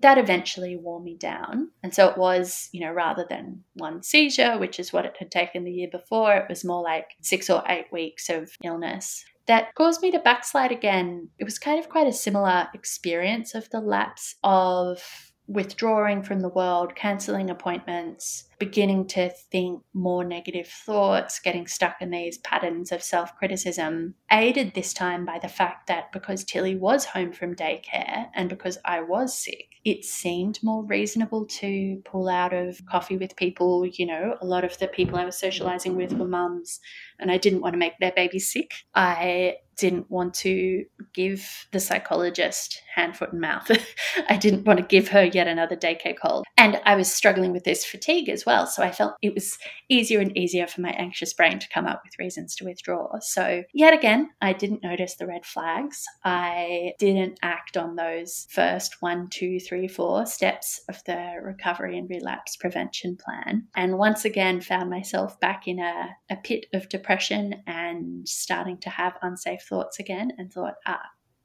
That eventually wore me down. And so it was, you know, rather than one seizure, which is what it had taken the year before, it was more like six or eight weeks of illness. That caused me to backslide again. It was kind of quite a similar experience of the lapse of withdrawing from the world, cancelling appointments, beginning to think more negative thoughts, getting stuck in these patterns of self criticism, aided this time by the fact that because Tilly was home from daycare and because I was sick, it seemed more reasonable to pull out of coffee with people. You know, a lot of the people I was socializing with were mums, and I didn't want to make their babies sick. I didn't want to give the psychologist hand, foot, and mouth. *laughs* I didn't want to give her yet another daycare cold. And I was struggling with this fatigue as well. So I felt it was easier and easier for my anxious brain to come up with reasons to withdraw. So, yet again, I didn't notice the red flags. I didn't act on those first one, two, three, four steps of the recovery and relapse prevention plan. And once again, found myself back in a, a pit of depression and starting to have unsafe thoughts again and thought, ah,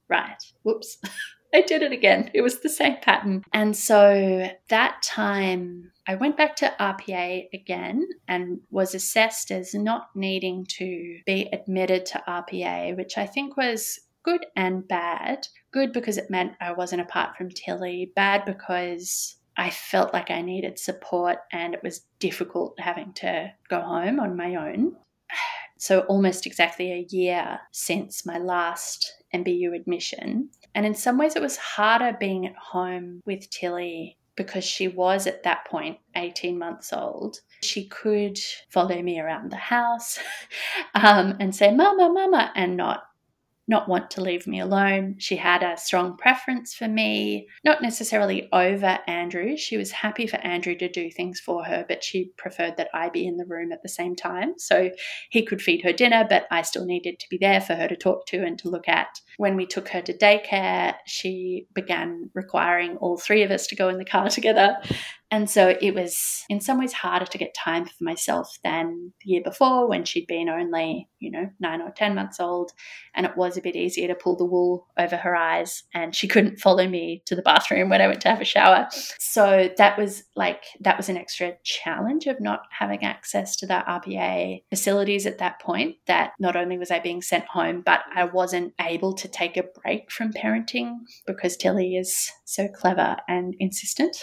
right, whoops. *laughs* I did it again. It was the same pattern. And so that time, I went back to RPA again and was assessed as not needing to be admitted to RPA, which I think was good and bad. Good because it meant I wasn't apart from Tilly, bad because I felt like I needed support and it was difficult having to go home on my own. So, almost exactly a year since my last MBU admission. And in some ways, it was harder being at home with Tilly because she was at that point 18 months old. She could follow me around the house *laughs* um, and say, Mama, Mama, and not not want to leave me alone. She had a strong preference for me, not necessarily over Andrew. She was happy for Andrew to do things for her, but she preferred that I be in the room at the same time. So he could feed her dinner, but I still needed to be there for her to talk to and to look at. When we took her to daycare, she began requiring all three of us to go in the car together. And so it was in some ways harder to get time for myself than the year before when she'd been only, you know, nine or 10 months old. And it was a bit easier to pull the wool over her eyes. And she couldn't follow me to the bathroom when I went to have a shower. So that was like, that was an extra challenge of not having access to the RPA facilities at that point. That not only was I being sent home, but I wasn't able to take a break from parenting because Tilly is so clever and insistent.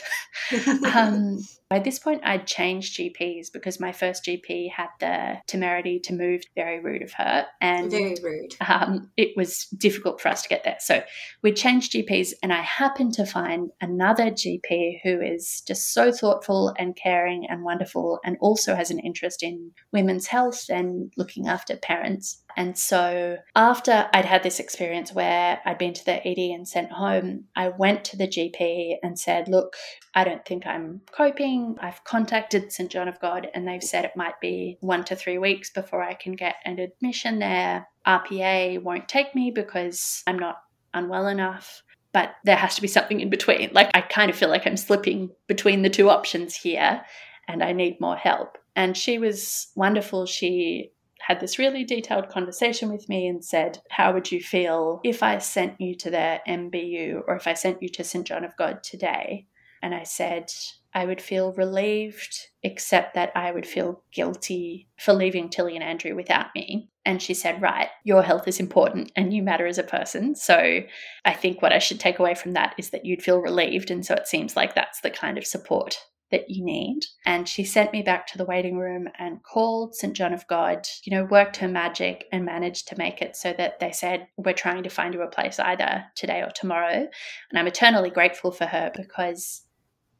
*laughs* um, by this point, I'd changed GPs because my first GP had the temerity to move. Very rude of her, and very rude. Um, it was difficult for us to get there. So we changed GPs, and I happened to find another GP who is just so thoughtful and caring and wonderful, and also has an interest in women's health and looking after parents. And so after I'd had this experience where I'd been to the ED and sent home, I went to the GP and said, Look, I don't think I'm coping. I've contacted St. John of God and they've said it might be one to three weeks before I can get an admission there. RPA won't take me because I'm not unwell enough but there has to be something in between. Like, I kind of feel like I'm slipping between the two options here and I need more help. And she was wonderful. She had this really detailed conversation with me and said, How would you feel if I sent you to the MBU or if I sent you to St. John of God today? And I said, I would feel relieved, except that I would feel guilty for leaving Tilly and Andrew without me. And she said, Right, your health is important and you matter as a person. So I think what I should take away from that is that you'd feel relieved. And so it seems like that's the kind of support that you need. And she sent me back to the waiting room and called St. John of God, you know, worked her magic and managed to make it so that they said, We're trying to find you a place either today or tomorrow. And I'm eternally grateful for her because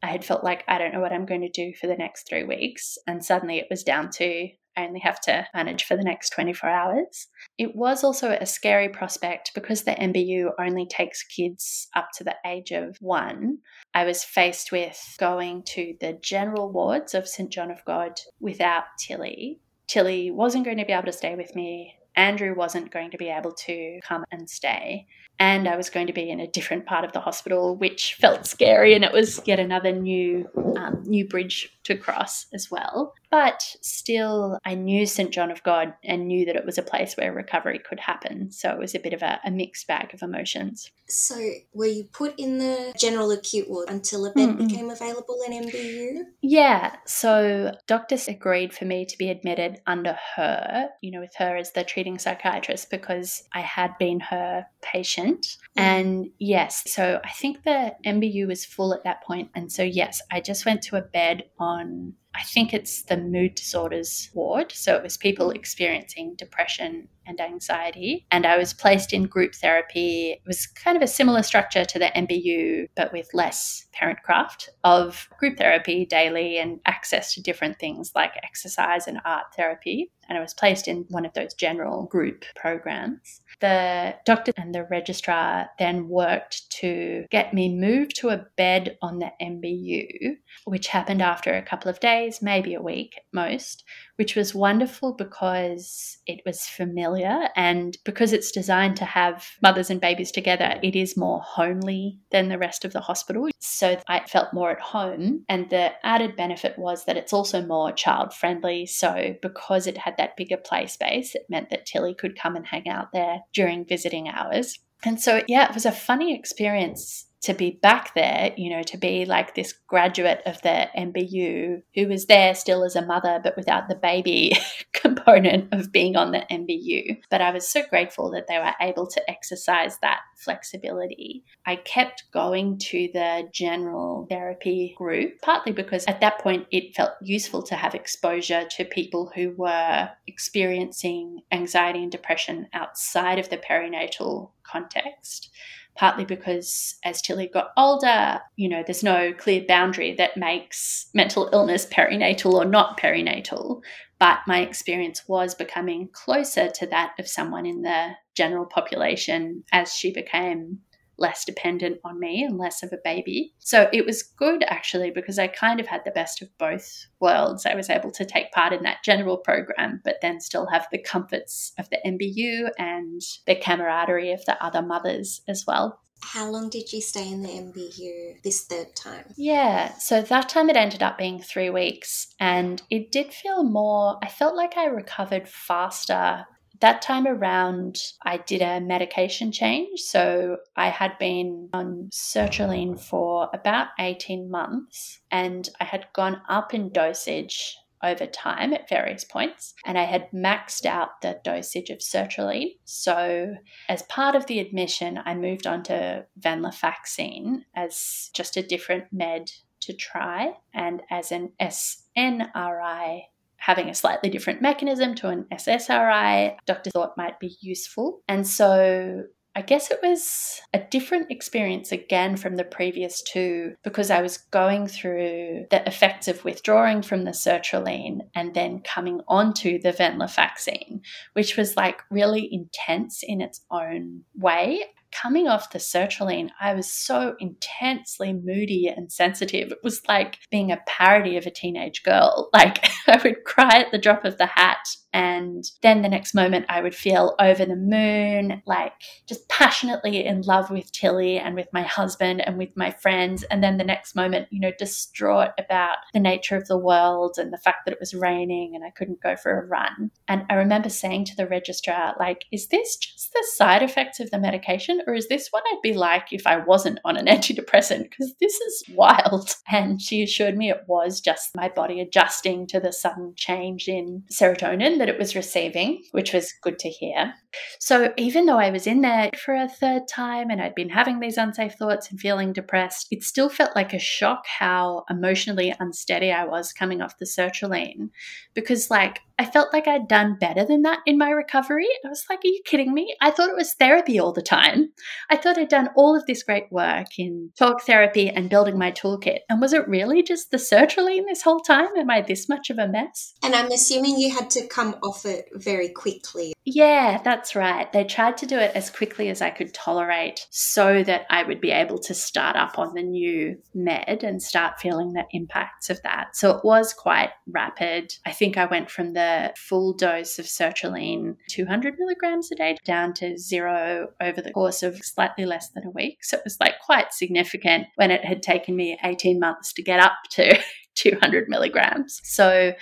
I had felt like I don't know what I'm going to do for the next three weeks. And suddenly it was down to I only have to manage for the next 24 hours. It was also a scary prospect because the MBU only takes kids up to the age of one. I was faced with going to the general wards of St. John of God without Tilly. Tilly wasn't going to be able to stay with me. Andrew wasn't going to be able to come and stay and I was going to be in a different part of the hospital, which felt scary, and it was yet another new um, new bridge to cross as well. But still, I knew St John of God and knew that it was a place where recovery could happen. So it was a bit of a, a mixed bag of emotions. So, were you put in the general acute ward until a bed mm became available in MBU? Yeah. So, doctors agreed for me to be admitted under her, you know, with her as the treating psychiatrist because I had been her patient mm And yes, so I think the MBU was full at that point. And so, yes, I just went to a bed on I think it's the mood disorders ward. So it was people experiencing depression and anxiety. And I was placed in group therapy. It was kind of a similar structure to the MBU, but with less parent craft of group therapy daily and access to different things like exercise and art therapy. And I was placed in one of those general group programs. The doctor and the registrar then worked to get me moved to a bed on the MBU, which happened after a couple of days, maybe a week at most, which was wonderful because it was familiar and because it's designed to have mothers and babies together, it is more homely than the rest of the hospital. So I felt more at home. And the added benefit was that it's also more child friendly. So because it had that bigger play space, it meant that Tilly could come and hang out there during visiting hours. And so, yeah, it was a funny experience to be back there, you know, to be like this graduate of the MBU who was there still as a mother, but without the baby *laughs* component of being on the MBU. But I was so grateful that they were able to exercise that flexibility. I kept going to the general therapy group, partly because at that point it felt useful to have exposure to people who were experiencing anxiety and depression outside of the perinatal context partly because as Tilly got older, you know, there's no clear boundary that makes mental illness perinatal or not perinatal. But my experience was becoming closer to that of someone in the general population as she became less dependent on me and less of a baby. So it was good actually because I kind of had the best of both worlds. I was able to take part in that general program, but then still have the comforts of the MBU and the camaraderie of the other mothers as well. How long did you stay in the MBU this third time? Yeah, so that time it ended up being three weeks, and it did feel more, I felt like I recovered faster that time around, I did a medication change. So I had been on sertraline for about 18 months and I had gone up in dosage over time at various points, and I had maxed out the dosage of sertraline. So, as part of the admission, I moved on to venlafaxine as just a different med to try, and as an SNRI having a slightly different mechanism to an SSRI, doctor thought might be useful. And so I guess it was a different experience again from the previous two because I was going through the effects of withdrawing from the sertraline and then coming onto the venlafaxine, which was like really intense in its own way coming off the sertraline, I was so intensely moody and sensitive. It was like being a parody of a teenage girl. *laughs* Like I would cry at the drop of the hat. And then the next moment, I would feel over the moon, like just passionately in love with Tilly and with my husband and with my friends. And then the next moment, you know, distraught about the nature of the world and the fact that it was raining and I couldn't go for a run. And I remember saying to the registrar, like, is this just the side effects of the medication? or is this what I'd be like if I wasn't on an antidepressant? Because this is wild. *laughs* And she assured me it was just my body adjusting to the sudden change in serotonin that it was receiving, which was good to hear. So even though I was in there for a third time and I'd been having these unsafe thoughts and feeling depressed, it still felt like a shock how emotionally unsteady I was coming off the sertraline because like I felt like I'd done better than that in my recovery. I was like, are you kidding me? I thought it was therapy all the time. I thought I'd done all of this great work in talk therapy and building my toolkit. And was it really just the sertraline this whole time? Am I this much of a mess? And I'm assuming you had to come off it very quickly. Yeah, that's right. They tried to do it as quickly as I could tolerate so that I would be able to start up on the new med and start feeling the impacts of that. So it was quite rapid. I think I went from the full dose of sertraline, 200 milligrams a day, down to zero over the course of slightly less than a week. So it was like quite significant when it had taken me 18 months to get up to *laughs* 200 milligrams. So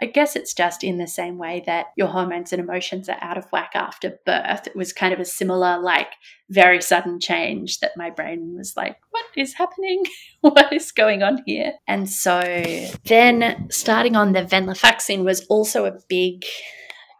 I guess it's just in the same way that your hormones and emotions are out of whack after birth. It was kind of a similar, like, very sudden change that my brain was like, what is happening? *laughs* what is going on here? And so then starting on the venlafaxine was also a big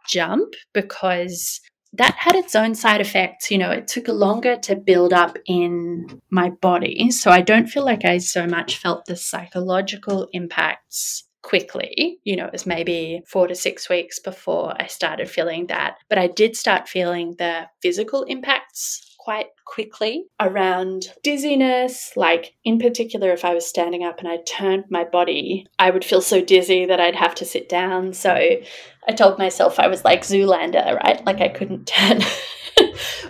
jump because that had its own side effects. You know, it took longer to build up in my body. So I don't feel like I so much felt the psychological impacts quickly. You know, it was maybe four to six weeks before I started feeling that. But I did start feeling the physical impacts quite quickly around dizziness. Like, in particular, if I was standing up and I turned my body, I would feel so dizzy that I'd have to sit down. So I told myself I was like Zoolander, right? Like, I couldn't *laughs* turn.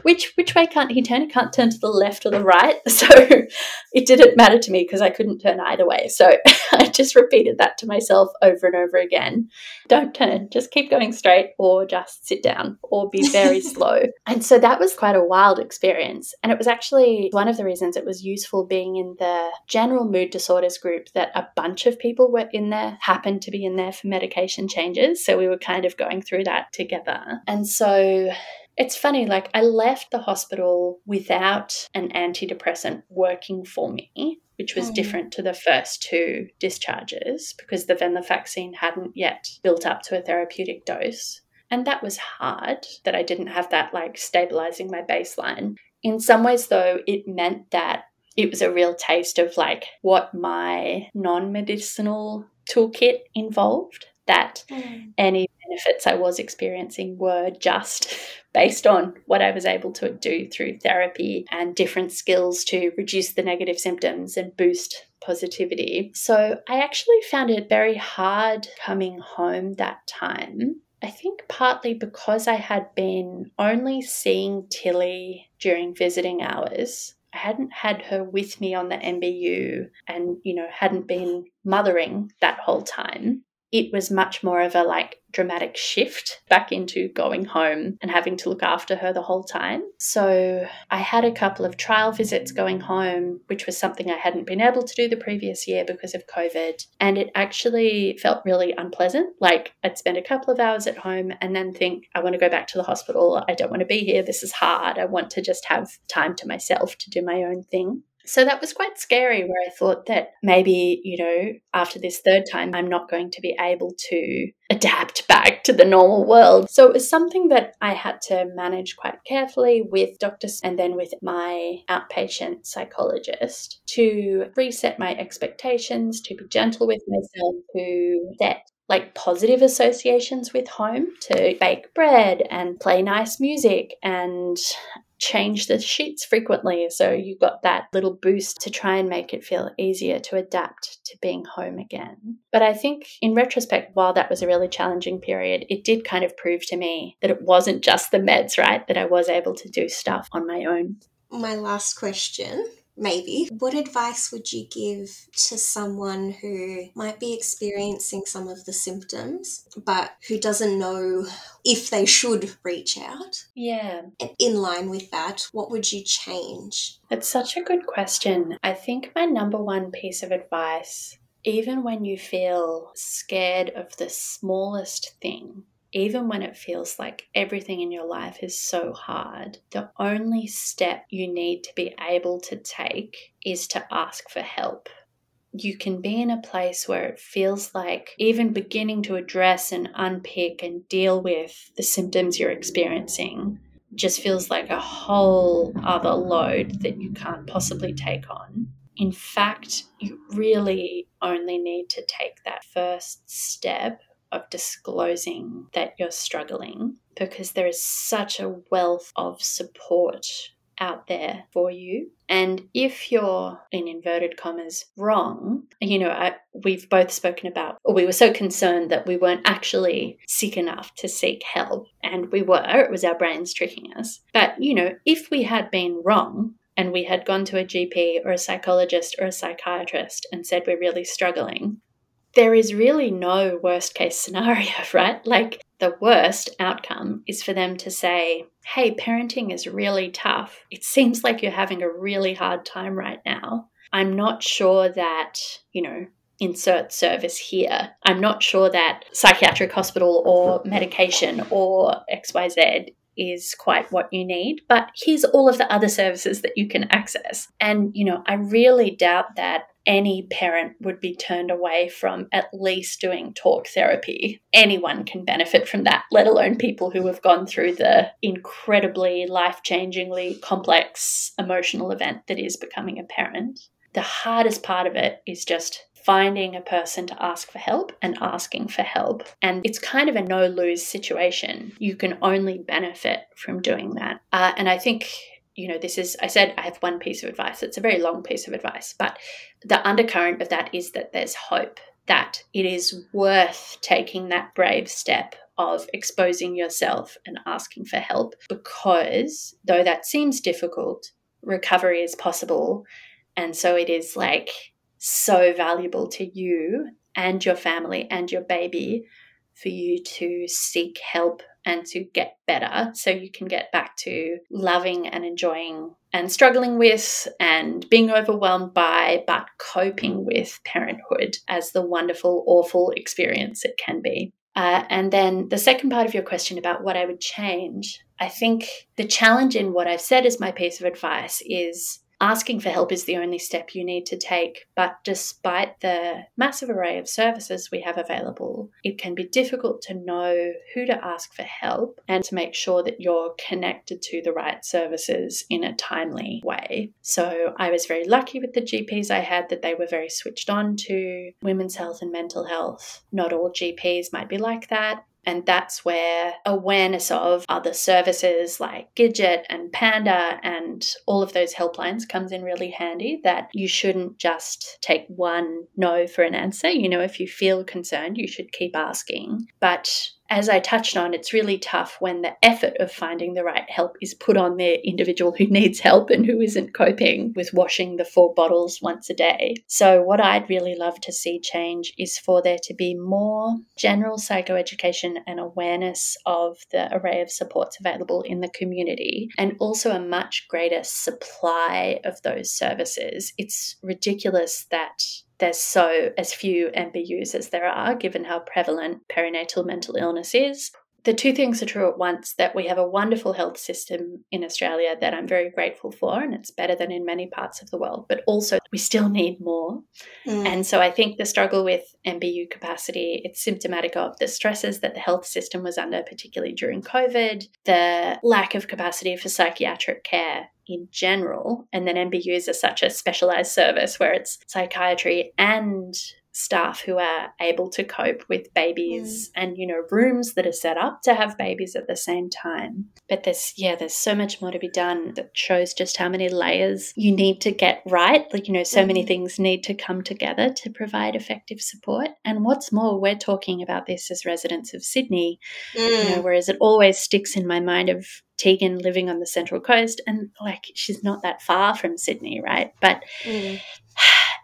which which way can't he turn? He can't turn to the left or the right. *laughs* So it didn't matter to me because I couldn't turn either way. So *laughs* I just repeated that to myself over and over again. Don't turn, just keep going straight or just sit down or be very slow. And so that was quite a wild experience. And it was actually one of the reasons it was useful being in the general mood disorders group that a bunch of people were in there, happened to be in there for medication changes. So we were kind of going through that together. And so it's funny, like I left the hospital without an antidepressant working for me, which was mm. different to the first two discharges because the venlafaxine hadn't yet built up to a therapeutic dose. And that was hard that I didn't have that like stabilizing my baseline. In some ways, though, it meant that it was a real taste of like what my non medicinal toolkit involved that mm. any benefits I was experiencing were just *laughs* based on what I was able to do through therapy and different skills to reduce the negative symptoms and boost positivity. So I actually found it very hard coming home that time. I think partly because I had been only seeing Tilly during visiting hours. I hadn't had her with me on the MBU and, you know, hadn't been mothering that whole time it was much more of a like dramatic shift back into going home and having to look after her the whole time. So I had a couple of trial visits going home, which was something I hadn't been able to do the previous year because of COVID. And it actually felt really unpleasant. Like I'd spend a couple of hours at home and then think, I want to go back to the hospital. I don't want to be here. This is hard. I want to just have time to myself to do my own thing. So that was quite scary, where I thought that maybe, you know, after this third time, I'm not going to be able to adapt back to the normal world. So it was something that I had to manage quite carefully with doctors and then with my outpatient psychologist to reset my expectations, to be gentle with myself, to set like positive associations with home to bake bread and play nice music and change the sheets frequently. So you got that little boost to try and make it feel easier to adapt to being home again. But I think in retrospect, while that was a really challenging period, it did kind of prove to me that it wasn't just the meds, right? That I was able to do stuff on my own. My last question maybe. What advice would you give to someone who might be experiencing some of the symptoms, but who doesn't know if they should reach out? Yeah. And in line with that, what would you change? It's such a good question. I think my number one piece of advice even when you feel scared of the smallest thing, even when it feels like everything in your life is so hard, the only step you need to be able to take is to ask for help. You can be in a place where it feels like even beginning to address and unpick and deal with the symptoms you're experiencing just feels like a whole other load that you can't possibly take on. In fact, you really only need to take that first step of disclosing that you're struggling because there is such a wealth of support out there for you. And if you're, in inverted commas, wrong, you know, I, we've both spoken about, or we were so concerned that we weren't actually sick enough to seek help. And we were, it was our brains tricking us. But, you know, if we had been wrong, and we had gone to a GP or a psychologist or a psychiatrist and said we're really struggling, there is really no worst case scenario, *laughs* right? Like the worst outcome is for them to say, hey, parenting is really tough. It seems like you're having a really hard time right now. I'm not sure that, you know, insert service here. I'm not sure that psychiatric hospital or medication or XYZ is quite what you need, but here's all of the other services that you can access. And, you know, I really doubt that any parent would be turned away from at least doing talk therapy. Anyone can benefit from that, let alone people who have gone through the incredibly life changingly complex emotional event that is becoming a parent. The hardest part of it is just finding a person to ask for help and asking for help. And it's kind of a no lose situation. You can only benefit from doing that. Uh, and I think you know, this is, I said I have one piece of advice. It's a very long piece of advice, but the undercurrent of that is that there's hope, that it is worth taking that brave step of exposing yourself and asking for help because though that seems difficult, recovery is possible. And so it is like so valuable to you and your family and your baby for you to seek help and to get better so you can get back to loving and enjoying and struggling with and being overwhelmed by, but coping with parenthood as the wonderful, awful experience it can be. Uh, and then the second part of your question about what I would change, I think the challenge in what I've said as my piece of advice is asking for help is the only step you need to take. But despite the massive array of services we have available, it can be difficult to know who to ask for help and to make sure that you're connected to the right services in a timely way. So I was very lucky with the GPs I had that they were very switched on to women's health and mental health. Not all GPs might be like that. And that's where awareness of other services like Gidget and Panda and all of those helplines comes in really handy. That you shouldn't just take one no for an answer. You know, if you feel concerned, you should keep asking. But as I touched on, it's really tough when the effort of finding the right help is put on the individual who needs help and who isn't coping with washing the four bottles once a day. So, what I'd really love to see change is for there to be more general psychoeducation and awareness of the array of supports available in the community, and also a much greater supply of those services. It's ridiculous that there's so as few MBUs as there are, given how prevalent perinatal mental illness is. The two things are true at once that we have a wonderful health system in Australia that I'm very grateful for, and it's better than in many parts of the world, but also we still need more. Mm. And so I think the struggle with MBU capacity, it's symptomatic of the stresses that the health system was under, particularly during COVID, the lack of capacity for psychiatric care in general. And then MBUs are such a specialized service where it's psychiatry and staff who are able to cope with babies mm. and you know rooms that are set up to have babies at the same time but there's yeah there's so much more to be done that shows just how many layers you need to get right like you know so mm. many things need to come together to provide effective support and what's more we're talking about this as residents of sydney mm. you know mm. whereas it always sticks in my mind of Tegan living on the Central Coast, and like she's not that far from Sydney, right? But mm.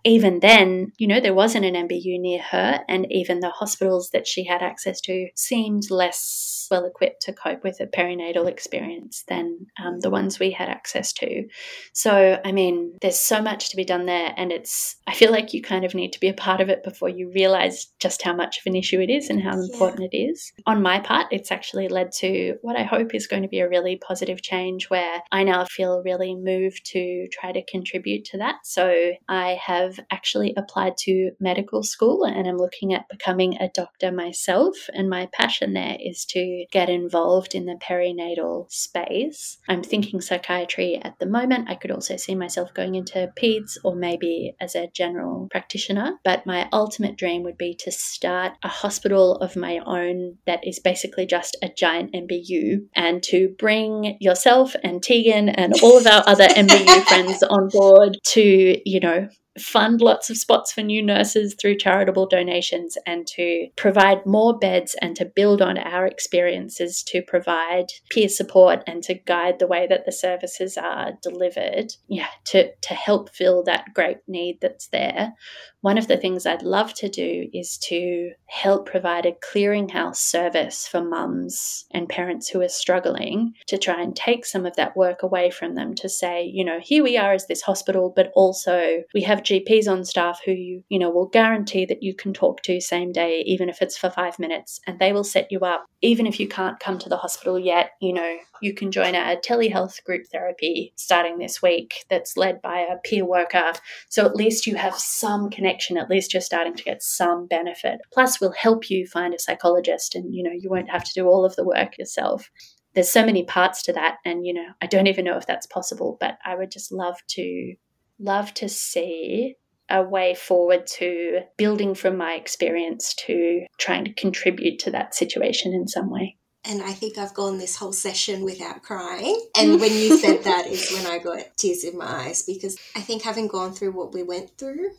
Even then, you know, there wasn't an MBU near her, and even the hospitals that she had access to seemed less well equipped to cope with a perinatal experience than um, the ones we had access to. So, I mean, there's so much to be done there, and it's, I feel like you kind of need to be a part of it before you realize just how much of an issue it is and how important yeah. it is. On my part, it's actually led to what I hope is going to be a really positive change where I now feel really moved to try to contribute to that. So, I have actually applied to medical school and I'm looking at becoming a doctor myself, and my passion there is to get involved in the perinatal space. I'm thinking psychiatry at the moment. I could also see myself going into peds or maybe as a general practitioner. But my ultimate dream would be to start a hospital of my own that is basically just a giant MBU and to bring yourself and Tegan and all of our other MBU *laughs* friends on board to, you know, fund lots of spots for new nurses through charitable donations and to provide more beds and to build on our experiences to provide peer support and to guide the way that the services are delivered. Yeah, to, to help fill that great need that's there one of the things I'd love to do is to help provide a clearinghouse service for mums and parents who are struggling to try and take some of that work away from them to say, you know, here we are as this hospital, but also we have GPs on staff who you, you know, will guarantee that you can talk to same day, even if it's for five minutes, and they will set you up. Even if you can't come to the hospital yet, you know, you can join a telehealth group therapy starting this week that's led by a peer worker. So at least you have some connection, at least you're starting to get some benefit. Plus, we'll help you find a psychologist and you know, you won't have to do all of the work yourself. There's so many parts to that and you know, I don't even know if that's possible, but I would just love to love to see a way forward to building from my experience to trying to contribute to that situation in some way. And I think I've gone this whole session without crying. *laughs* And when you said that is when I got tears in my eyes because I think having gone through what we went through,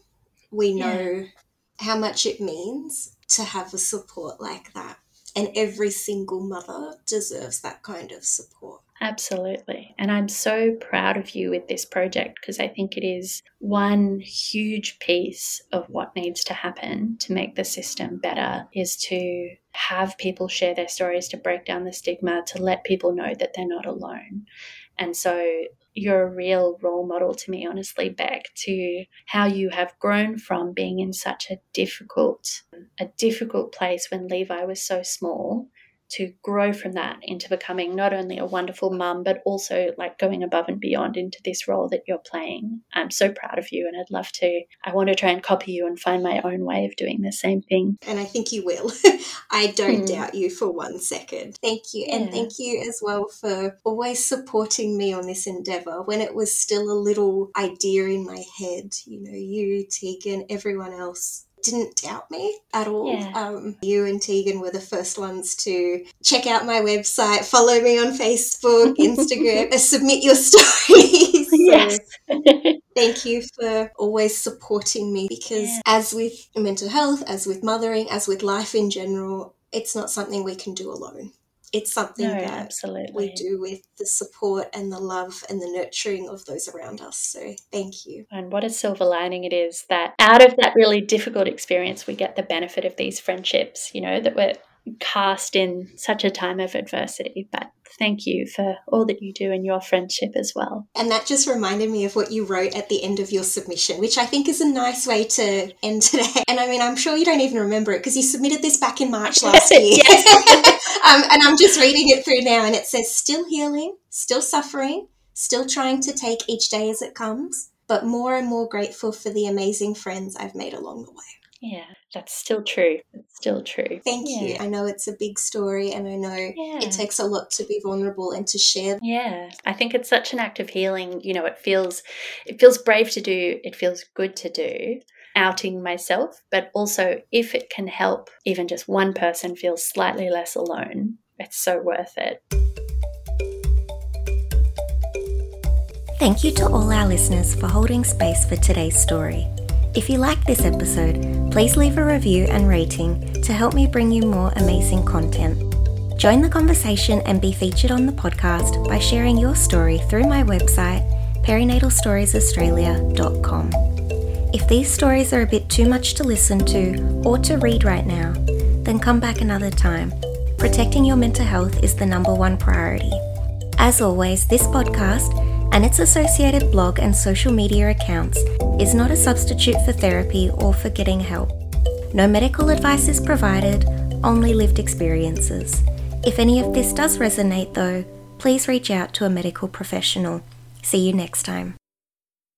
we know yeah. how much it means to have a support like that. And every single mother deserves that kind of support. Absolutely. And I'm so proud of you with this project because I think it is one huge piece of what needs to happen to make the system better is to have people share their stories, to break down the stigma, to let people know that they're not alone. And so you're a real role model to me, honestly, back to how you have grown from being in such a difficult, a difficult place when Levi was so small to grow from that into becoming not only a wonderful mum, but also like going above and beyond into this role that you're playing. I'm so proud of you, and I'd love to. I want to try and copy you and find my own way of doing the same thing. And I think you will. *laughs* I don't hmm. doubt you for one second. Thank you. Yeah. And thank you as well for always supporting me on this endeavor when it was still a little idea in my head. You know, you, Tegan, everyone else didn't doubt me at all. Yeah. Um, you and Tegan were the first ones to check out my website, follow me on Facebook, *laughs* Instagram, submit your *laughs* stories. yes. *laughs* thank you for always supporting me because, yeah. as with mental health, as with mothering, as with life in general, it's not something we can do alone it's something no, that absolutely. we do with the support and the love and the nurturing of those around us. So thank you. And what a silver lining it is that out of that really difficult experience, we get the benefit of these friendships, you know, that we're cast in such a time of adversity. But thank you for all that you do and your friendship as well. And that just reminded me of what you wrote at the end of your submission, which I think is a nice way to end today. And I mean, I'm sure you don't even remember it because you submitted this back in March *laughs* last year. *laughs* um, and I'm just reading it through now, and it says, still healing, still suffering, still trying to take each day as it comes, but more and more grateful for the amazing friends I've made along the way. Yeah, that's still true. It's still true. Thank yeah. you. I know it's a big story and I know yeah. it takes a lot to be vulnerable and to share. Yeah. I think it's such an act of healing. You know, it feels it feels brave to do, it feels good to do outing myself, but also if it can help even just one person feel slightly less alone, it's so worth it. Thank you to all our listeners for holding space for today's story. If you like this episode, please leave a review and rating to help me bring you more amazing content. Join the conversation and be featured on the podcast by sharing your story through my website, perinatalstoriesaustralia.com. If these stories are a bit too much to listen to or to read right now, then come back another time. Protecting your mental health is the number one priority. As always, this podcast and its associated blog and social media accounts is not a substitute for therapy or for getting help. No medical advice is provided, only lived experiences. If any of this does resonate, though, please reach out to a medical professional. See you next time.